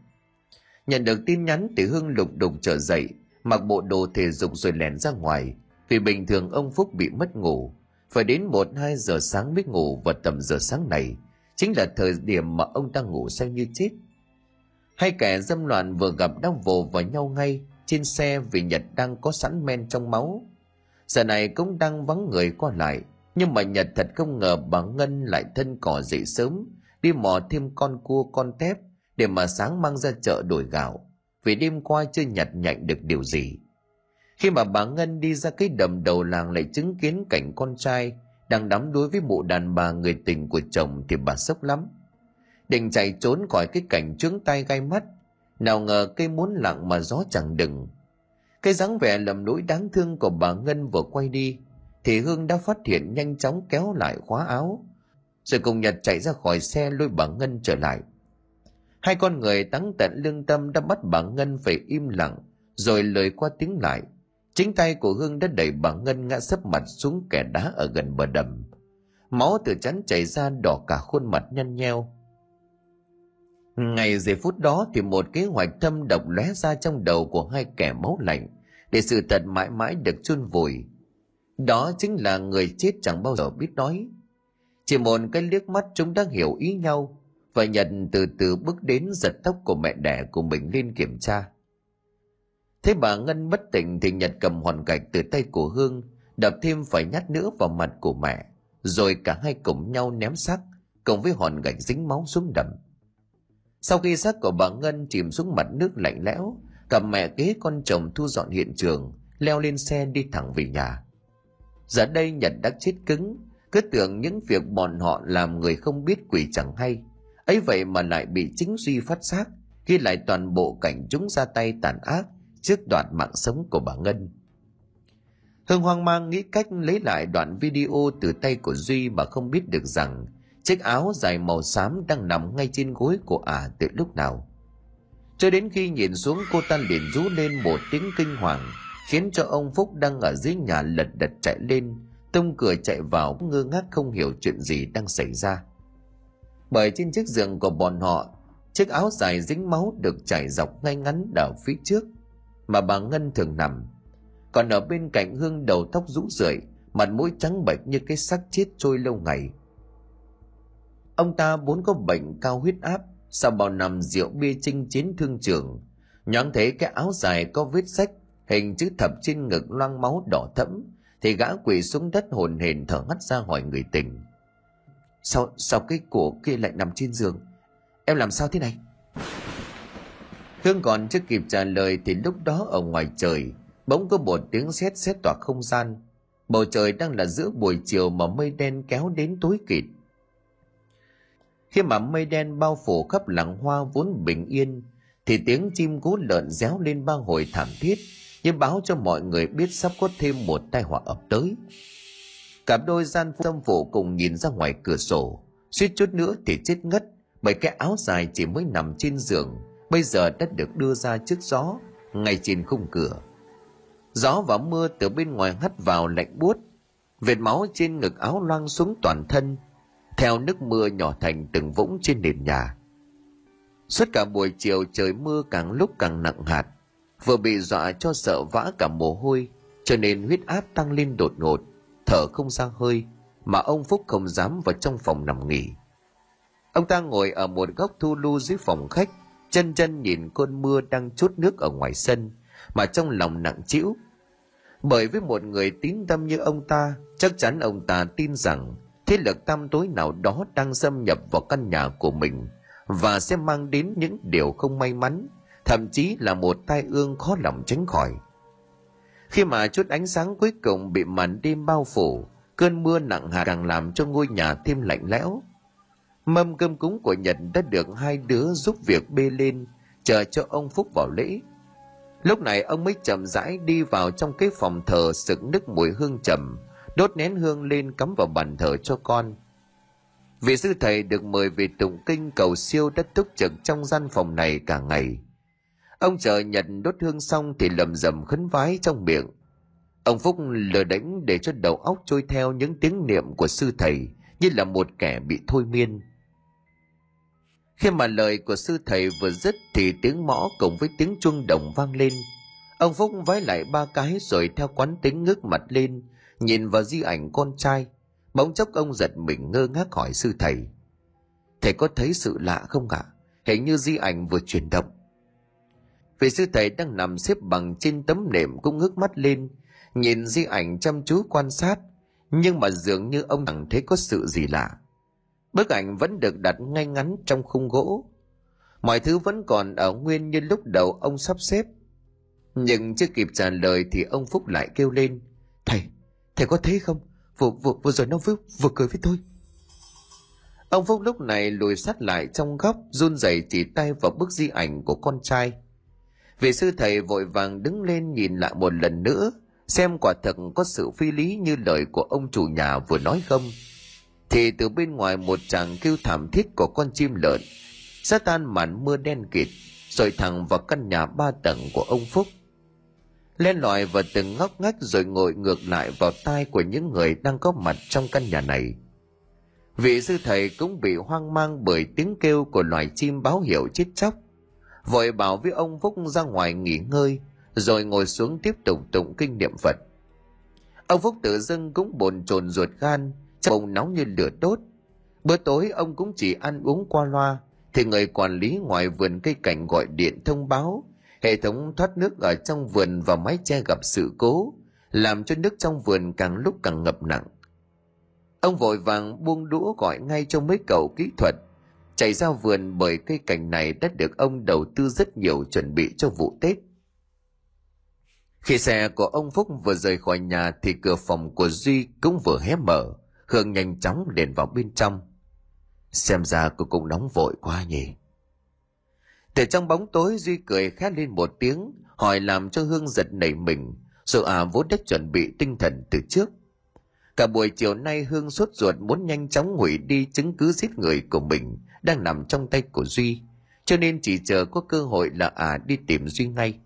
Nhận được tin nhắn thì hương lục đục trở dậy, mặc bộ đồ thể dục rồi lẻn ra ngoài. Vì bình thường ông phúc bị mất ngủ, phải đến một, hai giờ sáng mới ngủ và tầm giờ sáng này. Chính là thời điểm mà ông ta ngủ say như chết. Hai kẻ dâm loạn vừa gặp đang vồ vào nhau ngay trên xe vì nhật đang có sẵn men trong máu. Giờ này cũng đang vắng người qua lại, nhưng mà nhật thật không ngờ bà ngân lại thân cỏ dậy sớm, đi mò thêm con cua, con tép để mà sáng mang ra chợ đổi gạo, vì đêm qua chưa nhặt nhạnh được điều gì. Khi mà bà ngân đi ra cái đầm đầu làng lại chứng kiến cảnh con trai đang đắm đuối với mụ đàn bà người tình của chồng thì bà sốc lắm. Định chạy trốn khỏi cái cảnh trướng tay gai mắt nào ngờ cây muốn lặng mà gió chẳng đừng. Cái dáng vẻ lầm lũi đáng thương của bà ngân vừa quay đi, thì hương đã phát hiện nhanh chóng kéo lại khóa áo, rồi cùng nhật chạy ra khỏi xe lôi bà ngân trở lại. Hai con người tắng tận lương tâm đã bắt bà ngân phải im lặng, rồi lời qua tiếng lại. Chính tay của hương đã đẩy bà ngân ngã sấp mặt xuống kẻ đá ở gần bờ đầm. Máu từ chắn chảy ra đỏ cả khuôn mặt nhăn nheo ngày giây phút đó thì một kế hoạch thâm độc lóe ra trong đầu của hai kẻ máu lạnh, để sự thật mãi mãi được chôn vùi. Đó chính là người chết chẳng bao giờ biết nói. Chỉ một cái liếc mắt chúng đã hiểu ý nhau, và nhận từ từ bước đến giật tóc của mẹ đẻ của mình lên kiểm tra. Thế bà ngân bất tỉnh thì nhật cầm hoàn gạch từ tay của hương, đập thêm phải nhát nữa vào mặt của mẹ, rồi cả hai cùng nhau ném xác, cùng với hòn gạch dính máu xuống đầm sau khi xác của bà ngân chìm xuống mặt nước lạnh lẽo cặp mẹ kế con chồng thu dọn hiện trường leo lên xe đi thẳng về nhà. Giờ đây nhật đã chết cứng cứ tưởng những việc bọn họ làm người không biết quỷ chẳng hay. Ấy vậy mà lại bị chính duy phát xác, ghi lại toàn bộ cảnh chúng ra tay tàn ác trước đoạt mạng sống của bà ngân. Hương hoang mang nghĩ cách lấy lại đoạn video từ tay của duy mà không biết được rằng chiếc áo dài màu xám đang nằm ngay trên gối của ả à từ lúc nào. Cho đến khi nhìn xuống, cô ta liền rú lên một tiếng kinh hoàng, khiến cho ông phúc đang ở dưới nhà lật đật chạy lên, tông cửa chạy vào ngơ ngác không hiểu chuyện gì đang xảy ra. Bởi trên chiếc giường của bọn họ, chiếc áo dài dính máu được trải dọc ngay ngắn ở phía trước, mà bà ngân thường nằm. Còn ở bên cạnh hương đầu tóc rũ rượi, mặt mũi trắng bệch như cái xác chết trôi lâu ngày ông ta vốn có bệnh cao huyết áp, sau bao năm rượu bia chinh chiến thương trường. Nhoáng thấy cái áo dài có vết sách, hình chữ thập trên ngực loang máu đỏ thẫm, thì gã quỳ xuống đất hồn hển thở ngắt ra hỏi người tình. Sao sao cái cổ kia lại nằm trên giường? Em làm sao thế này? Hương còn chưa kịp trả lời thì lúc đó ở ngoài trời, bỗng có một tiếng sét sét tỏa không gian. Bầu trời đang là giữa buổi chiều mà mây đen kéo đến tối kịt khi mà mây đen bao phủ khắp làng hoa vốn bình yên, thì tiếng chim cú lợn réo lên ba hồi thảm thiết, như báo cho mọi người biết sắp có thêm một tai họa ập tới. Cặp đôi gian tâm phụ cùng nhìn ra ngoài cửa sổ, suýt chút nữa thì chết ngất, bởi cái áo dài chỉ mới nằm trên giường, bây giờ đã được đưa ra trước gió, ngay trên khung cửa. Gió và mưa từ bên ngoài hắt vào lạnh buốt, vệt máu trên ngực áo loang xuống toàn thân theo nước mưa nhỏ thành từng vũng trên nền nhà. Suốt cả buổi chiều trời mưa càng lúc càng nặng hạt vừa bị dọa cho sợ vã cả mồ hôi cho nên huyết áp tăng lên đột ngột thở không ra hơi mà ông phúc không dám vào trong phòng nằm nghỉ. Ông ta ngồi ở một góc thu lu dưới phòng khách chân chân nhìn cơn mưa đang chút nước ở ngoài sân mà trong lòng nặng trĩu. Bởi với một người tín tâm như ông ta, chắc chắn ông ta tin rằng thế lực tam tối nào đó đang xâm nhập vào căn nhà của mình và sẽ mang đến những điều không may mắn, thậm chí là một tai ương khó lòng tránh khỏi. Khi mà chút ánh sáng cuối cùng bị màn đêm bao phủ, cơn mưa nặng hạt càng làm cho ngôi nhà thêm lạnh lẽo. Mâm cơm cúng của Nhật đã được hai đứa giúp việc bê lên, chờ cho ông Phúc vào lễ. Lúc này ông mới chậm rãi đi vào trong cái phòng thờ sực nước mùi hương trầm, đốt nén hương lên cắm vào bàn thờ cho con. Vị sư thầy được mời về tụng kinh cầu siêu đất túc trực trong gian phòng này cả ngày. Ông chờ nhận đốt hương xong thì lầm rầm khấn vái trong miệng. Ông Phúc lờ đánh để cho đầu óc trôi theo những tiếng niệm của sư thầy như là một kẻ bị thôi miên. Khi mà lời của sư thầy vừa dứt thì tiếng mõ cùng với tiếng chuông đồng vang lên. Ông Phúc vái lại ba cái rồi theo quán tính ngước mặt lên, nhìn vào di ảnh con trai. Bỗng chốc ông giật mình ngơ ngác hỏi sư thầy. Thầy có thấy sự lạ không ạ? À? Hình như di ảnh vừa chuyển động. Vị sư thầy đang nằm xếp bằng trên tấm nệm cũng ngước mắt lên, nhìn di ảnh chăm chú quan sát, nhưng mà dường như ông chẳng thấy có sự gì lạ. Bức ảnh vẫn được đặt ngay ngắn trong khung gỗ. Mọi thứ vẫn còn ở nguyên như lúc đầu ông sắp xếp. Nhưng chưa kịp trả lời thì ông Phúc lại kêu lên. Thầy, thầy có thế không? Vừa, vừa, vừa rồi nó vừa, vừa cười với tôi. Ông Phúc lúc này lùi sát lại trong góc, run rẩy chỉ tay vào bức di ảnh của con trai. Vị sư thầy vội vàng đứng lên nhìn lại một lần nữa, xem quả thật có sự phi lý như lời của ông chủ nhà vừa nói không thì từ bên ngoài một tràng kêu thảm thiết của con chim lợn sẽ tan màn mưa đen kịt rồi thẳng vào căn nhà ba tầng của ông phúc len lỏi vào từng ngóc ngách rồi ngồi ngược lại vào tai của những người đang có mặt trong căn nhà này. Vị sư thầy cũng bị hoang mang bởi tiếng kêu của loài chim báo hiệu chết chóc. Vội bảo với ông phúc ra ngoài nghỉ ngơi, rồi ngồi xuống tiếp tục tụng kinh niệm phật. Ông phúc tự dưng cũng bồn chồn ruột gan bụng nóng như lửa đốt. Bữa tối ông cũng chỉ ăn uống qua loa, thì người quản lý ngoài vườn cây cảnh gọi điện thông báo hệ thống thoát nước ở trong vườn và mái che gặp sự cố, làm cho nước trong vườn càng lúc càng ngập nặng ông vội vàng buông đũa gọi ngay cho mấy cậu kỹ thuật, chạy ra vườn bởi cây cảnh này đã được ông đầu tư rất nhiều chuẩn bị cho vụ tết khi xe của ông phúc vừa rời khỏi nhà thì cửa phòng của duy cũng vừa hé mở, Hương nhanh chóng đền vào bên trong. Xem ra cô cũng nóng vội quá nhỉ. Từ trong bóng tối Duy cười khét lên một tiếng, hỏi làm cho Hương giật nảy mình, rồi à vốn đã chuẩn bị tinh thần từ trước. Cả buổi chiều nay Hương sốt ruột muốn nhanh chóng hủy đi chứng cứ giết người của mình đang nằm trong tay của Duy, cho nên chỉ chờ có cơ hội là à đi tìm Duy ngay.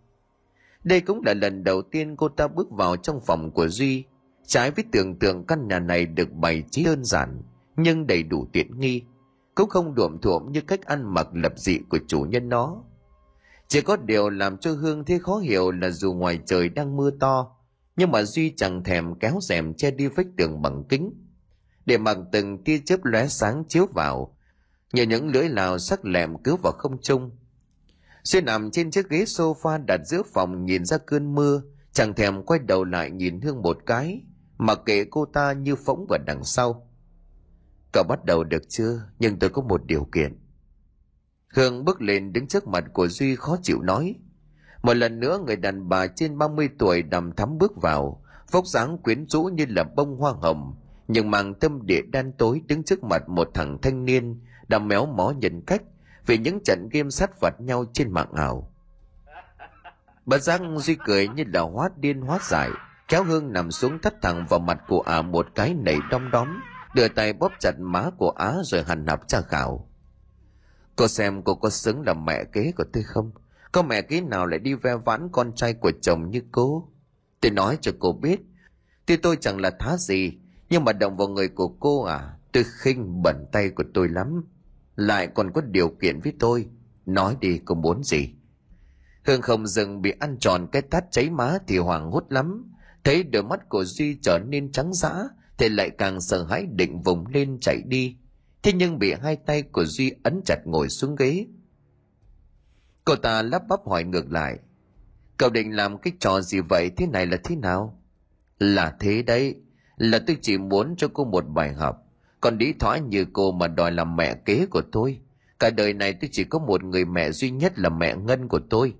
Đây cũng là lần đầu tiên cô ta bước vào trong phòng của Duy Trái với tưởng tượng căn nhà này được bày trí đơn giản, nhưng đầy đủ tiện nghi, cũng không đuộm thuộm như cách ăn mặc lập dị của chủ nhân nó. Chỉ có điều làm cho Hương thấy khó hiểu là dù ngoài trời đang mưa to, nhưng mà Duy chẳng thèm kéo rèm che đi vách tường bằng kính. Để mặc từng tia chớp lóe sáng chiếu vào, nhờ những lưỡi lào sắc lẹm cứu vào không trung. Duy nằm trên chiếc ghế sofa đặt giữa phòng nhìn ra cơn mưa, chẳng thèm quay đầu lại nhìn Hương một cái, mà kệ cô ta như phóng vào đằng sau cậu bắt đầu được chưa? Nhưng tôi có một điều kiện. Hương bước lên đứng trước mặt của duy khó chịu nói. Một lần nữa người đàn bà trên 30 tuổi đầm thắm bước vào. Vóc dáng quyến rũ như là bông hoa hồng, nhưng mang tâm địa đen tối đứng trước mặt một thằng thanh niên đang méo mó nhân cách vì những trận game sát phạt nhau trên mạng ảo. Bà Giang duy cười như là hóa điên hóa giải kéo hương nằm xuống thắt thẳng vào mặt của ả một cái nảy đom đóm đưa tay bóp chặt má của á rồi hành nạp tra khảo cô xem cô có xứng là mẹ kế của tôi không? Có mẹ kế nào lại đi ve vãn con trai của chồng như cô? Tôi nói cho cô biết, tuy tôi chẳng là thá gì, nhưng mà động vào người của cô à tôi khinh bẩn tay của tôi lắm. Lại còn có điều kiện với tôi, nói đi cô muốn gì? Hương không dừng bị ăn tròn cái tát cháy má thì hoảng hốt lắm, thấy đôi mắt của duy trở nên trắng dã thì lại càng sợ hãi định vùng lên chạy đi thế nhưng bị hai tay của duy ấn chặt ngồi xuống ghế cô ta lắp bắp hỏi ngược lại cậu định làm cái trò gì vậy thế này là thế nào Là thế đấy, là tôi chỉ muốn cho cô một bài học. Còn đĩ thoái như cô mà đòi làm mẹ kế của tôi. Cả đời này tôi chỉ có một người mẹ duy nhất là mẹ Ngân của tôi.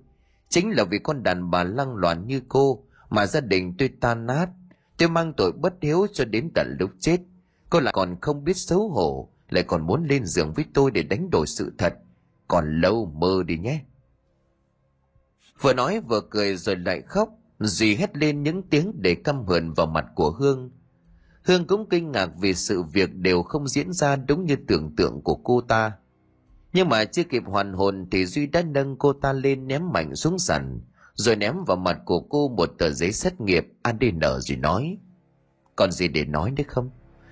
Chính là vì con đàn bà lăng loạn như cô mà gia đình tôi tan nát. Tôi mang tội bất hiếu cho đến tận lúc chết. Cô lại còn không biết xấu hổ, lại còn muốn lên giường với tôi để đánh đổi sự thật. Còn lâu mơ đi nhé. Vừa nói vừa cười rồi lại khóc, dì hét lên những tiếng để căm hờn vào mặt của Hương. Hương cũng kinh ngạc vì sự việc đều không diễn ra đúng như tưởng tượng của cô ta. Nhưng mà chưa kịp hoàn hồn thì Duy đã nâng cô ta lên ném mạnh xuống sàn, rồi ném vào mặt của cô một tờ giấy xét nghiệm ADN rồi nói. Còn gì để nói đấy không?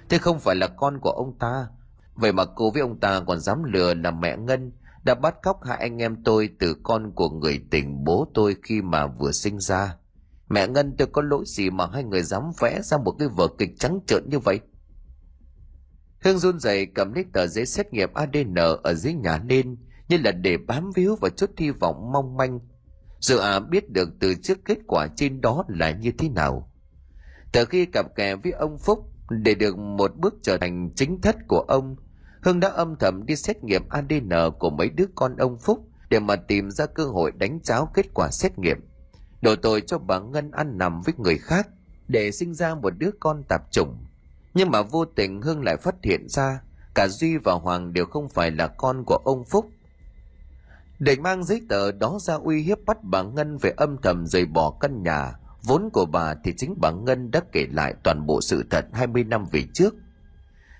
Thế không phải là con của ông ta. Vậy mà cô với ông ta còn dám lừa là mẹ Ngân, đã bắt cóc hai anh em tôi từ con của người tình bố tôi khi mà vừa sinh ra. Mẹ Ngân, tôi có lỗi gì mà hai người dám vẽ ra một cái vở kịch trắng trợn như vậy? Hương run rẩy cầm lấy tờ giấy xét nghiệm ADN ở dưới nhà lên như là để bám víu và chút hy vọng mong manh. Dù à biết được từ trước kết quả trên đó là như thế nào. Từ khi cặp kè với ông Phúc để được một bước trở thành chính thất của ông, hưng đã âm thầm đi xét nghiệm ADN của mấy đứa con ông Phúc để mà tìm ra cơ hội đánh cháo kết quả xét nghiệm. Đổ tội cho bà Ngân ăn nằm với người khác để sinh ra một đứa con tạp chủng. Nhưng mà vô tình hưng lại phát hiện ra cả Duy và Hoàng đều không phải là con của ông Phúc. Để mang giấy tờ đó ra uy hiếp bắt bà Ngân về âm thầm rời bỏ căn nhà, vốn của bà thì chính bà Ngân đã kể lại toàn bộ sự thật 20 năm về trước.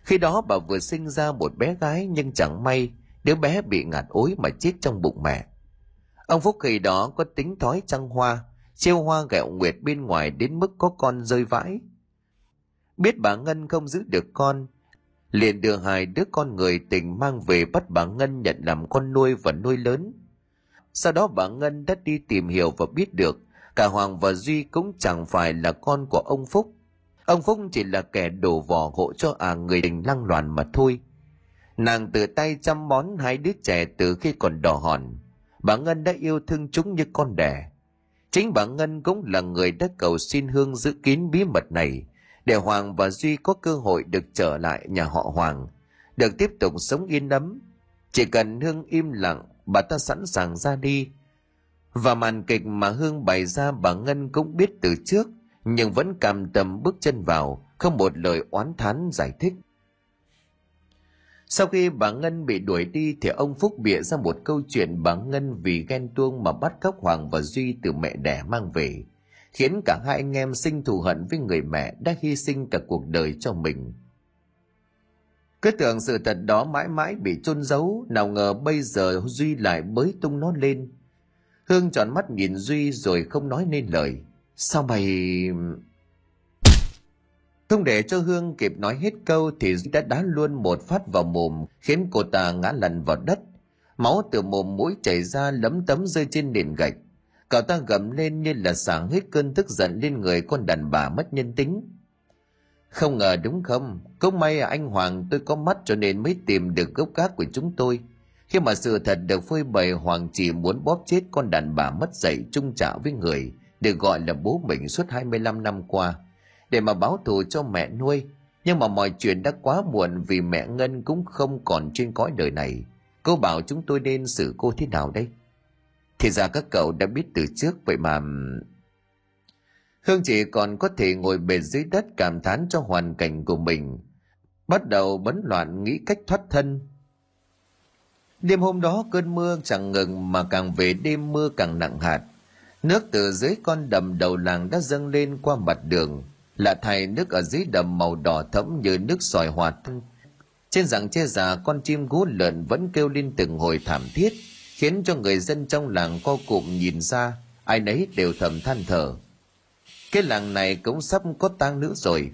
Khi đó bà vừa sinh ra một bé gái nhưng chẳng may đứa bé bị ngạt ối mà chết trong bụng mẹ. Ông Phúc khi đó có tính thói trăng hoa, treo hoa gẹo nguyệt bên ngoài đến mức có con rơi vãi. Biết bà Ngân không giữ được con, liền đưa hai đứa con người tình mang về bắt bà Ngân nhận làm con nuôi và nuôi lớn. Sau đó bà Ngân đã đi tìm hiểu và biết được cả Hoàng và Duy cũng chẳng phải là con của ông Phúc. Ông Phúc chỉ là kẻ đổ vỏ hộ cho à người tình lăng loàn mà thôi. Nàng tự tay chăm bón hai đứa trẻ từ khi còn đỏ hòn. Bà Ngân đã yêu thương chúng như con đẻ. Chính bà Ngân cũng là người đã cầu xin Hương giữ kín bí mật này để Hoàng và Duy có cơ hội được trở lại nhà họ Hoàng, được tiếp tục sống yên ấm. Chỉ cần Hương im lặng, bà ta sẵn sàng ra đi. Và màn kịch mà Hương bày ra bà Ngân cũng biết từ trước, nhưng vẫn cam tâm bước chân vào, không một lời oán thán giải thích. Sau khi bà Ngân bị đuổi đi thì ông Phúc bịa ra một câu chuyện bà Ngân vì ghen tuông mà bắt cóc Hoàng và Duy từ mẹ đẻ mang về, khiến cả hai anh em sinh thù hận với người mẹ đã hy sinh cả cuộc đời cho mình. Cứ tưởng sự thật đó mãi mãi bị chôn giấu, nào ngờ bây giờ Duy lại bới tung nó lên. Hương tròn mắt nhìn Duy rồi không nói nên lời. Sao mày... Không để cho Hương kịp nói hết câu thì Duy đã đá luôn một phát vào mồm khiến cô ta ngã lăn vào đất. Máu từ mồm mũi chảy ra lấm tấm rơi trên nền gạch. Cậu ta gầm lên như là sáng hết cơn tức giận lên người con đàn bà mất nhân tính. Không ngờ đúng không? Cũng may à, anh Hoàng tôi có mắt cho nên mới tìm được gốc gác của chúng tôi. Khi mà sự thật được phơi bày Hoàng chỉ muốn bóp chết con đàn bà mất dạy trung trả với người, được gọi là bố mình suốt 25 năm qua, để mà báo thù cho mẹ nuôi. Nhưng mà mọi chuyện đã quá muộn vì mẹ Ngân cũng không còn trên cõi đời này. Cô bảo chúng tôi nên xử cô thế nào đây? Thì ra các cậu đã biết từ trước vậy mà... Hương chỉ còn có thể ngồi bệt dưới đất cảm thán cho hoàn cảnh của mình. Bắt đầu bấn loạn nghĩ cách thoát thân. Đêm hôm đó cơn mưa chẳng ngừng mà càng về đêm mưa càng nặng hạt. Nước từ dưới con đầm đầu làng đã dâng lên qua mặt đường. Lạ thay nước ở dưới đầm màu đỏ thẫm như nước sỏi hòa thân. Trên rằng che già, con chim gú lợn vẫn kêu lên từng hồi thảm thiết khiến cho người dân trong làng co cụm nhìn ra, ai nấy đều thầm than thở. Cái làng này cũng sắp có tang nữ rồi.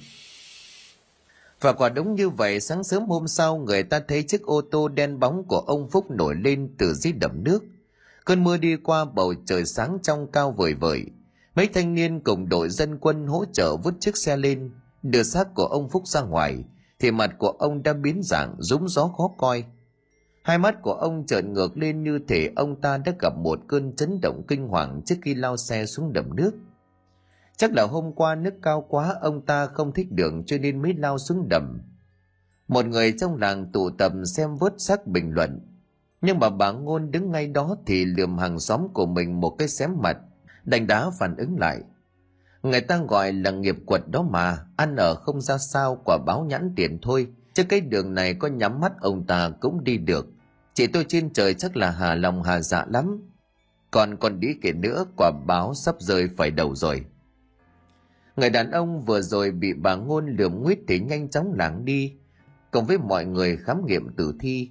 Và quả đúng như vậy, sáng sớm hôm sau, người ta thấy chiếc ô tô đen bóng của ông phúc nổi lên từ dưới đầm nước. Cơn mưa đi qua, bầu trời sáng trong cao vời vợi. Mấy thanh niên cùng đội dân quân hỗ trợ vứt chiếc xe lên, đưa xác của ông phúc ra ngoài, thì mặt của ông đã biến dạng, rúng gió khó coi. Hai mắt của ông trợn ngược lên như thể ông ta đã gặp một cơn chấn động kinh hoàng trước khi lao xe xuống đầm nước. Chắc là hôm qua nước cao quá ông ta không thích đường cho nên mới lao xuống đầm. Một người trong làng tụ tập xem vớt xác bình luận. Nhưng mà bà Ngôn đứng ngay đó thì lườm hàng xóm của mình một cái xém mặt, đánh đá phản ứng lại. Người ta gọi là nghiệp quật đó mà, ăn ở không ra sao quả báo nhãn tiền thôi, chứ cái đường này có nhắm mắt ông ta cũng đi được. Chị tôi trên trời chắc là hà lòng hà dạ lắm. Còn còn đi kể nữa, quả báo sắp rơi phải đầu rồi. Người đàn ông vừa rồi bị bà ngôn lườm nguyết thì nhanh chóng lảng đi, cùng với mọi người khám nghiệm tử thi.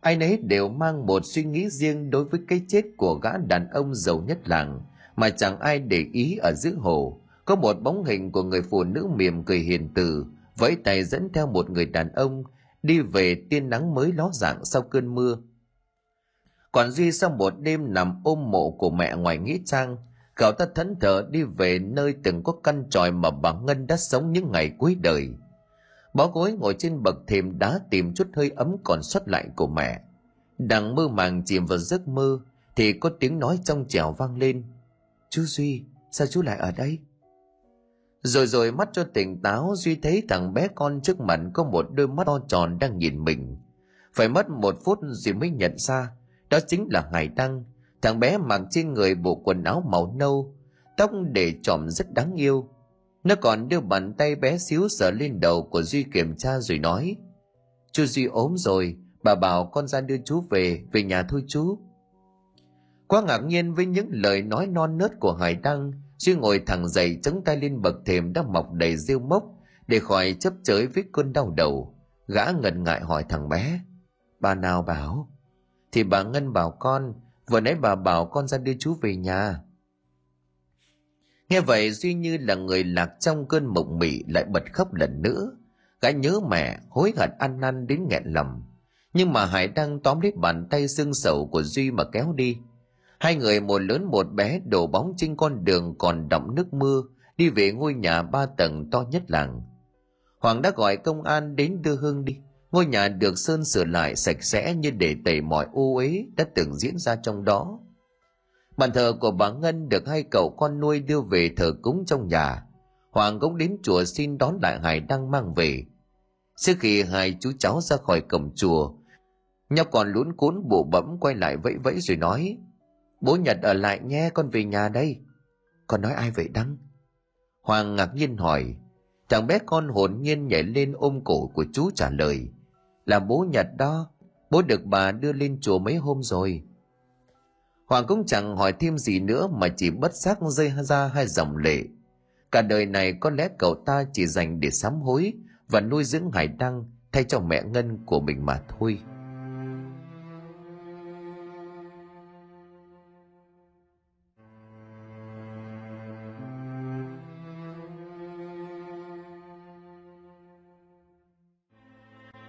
Ai nấy đều mang một suy nghĩ riêng đối với cái chết của gã đàn ông giàu nhất làng, mà chẳng ai để ý ở giữa hồ. Có một bóng hình của người phụ nữ mềm cười hiền từ, vẫy tay dẫn theo một người đàn ông đi về tiên nắng mới ló dạng sau cơn mưa. Còn Duy sau một đêm nằm ôm mộ của mẹ ngoài nghĩa trang, cậu ta thẫn thờ đi về nơi từng có căn tròi mà bà Ngân đã sống những ngày cuối đời. Bó gối ngồi trên bậc thềm đá tìm chút hơi ấm còn sót lại của mẹ. Đang mơ màng chìm vào giấc mơ, thì có tiếng nói trong trẻo vang lên. Chú Duy, sao chú lại ở đây? Rồi rồi mắt cho tỉnh táo Duy thấy thằng bé con trước mặt có một đôi mắt to tròn đang nhìn mình. Phải mất một phút Duy mới nhận ra, đó chính là Hải Đăng. Thằng bé mặc trên người bộ quần áo màu nâu, tóc để trộm rất đáng yêu. Nó còn đưa bàn tay bé xíu sờ lên đầu của Duy kiểm tra rồi nói. Chú Duy ốm rồi, bà bảo con ra đưa chú về, về nhà thôi chú. Quá ngạc nhiên với những lời nói non nớt của Hải Đăng, Duy ngồi thẳng dậy chống tay lên bậc thềm đang mọc đầy rêu mốc để khỏi chấp chới với cơn đau đầu. Gã ngần ngại hỏi thằng bé. Bà nào bảo? Thì bà Ngân bảo con, vừa nãy bà bảo con ra đưa chú về nhà. Nghe vậy Duy như là người lạc trong cơn mộng mị lại bật khóc lần nữa. Gã nhớ mẹ, hối hận ăn năn đến nghẹn lòng. Nhưng mà Hải đang tóm lấy bàn tay xương sầu của Duy mà kéo đi. Hai người một lớn một bé đổ bóng trên con đường còn đọng nước mưa, đi về ngôi nhà ba tầng to nhất làng. Hoàng đã gọi công an đến đưa Hương đi. Ngôi nhà được sơn sửa lại sạch sẽ như để tẩy mọi ô uế đã từng diễn ra trong đó. Bàn thờ của bà Ngân được hai cậu con nuôi đưa về thờ cúng trong nhà. Hoàng cũng đến chùa xin đón lại Hải đang mang về. Trước khi hai chú cháu ra khỏi cổng chùa, nhau còn lún cuốn bộ bẫm quay lại vẫy vẫy rồi nói Bố Nhật ở lại nhé con về nhà đây. Con nói ai vậy Đăng? Hoàng ngạc nhiên hỏi. Thằng bé con hồn nhiên nhảy lên ôm cổ của chú trả lời. Là bố Nhật đó. Bố được bà đưa lên chùa mấy hôm rồi. Hoàng cũng chẳng hỏi thêm gì nữa mà chỉ bất giác rơi ra hai dòng lệ. Cả đời này có lẽ cậu ta chỉ dành để sám hối và nuôi dưỡng Hải Đăng thay cho mẹ Ngân của mình mà thôi.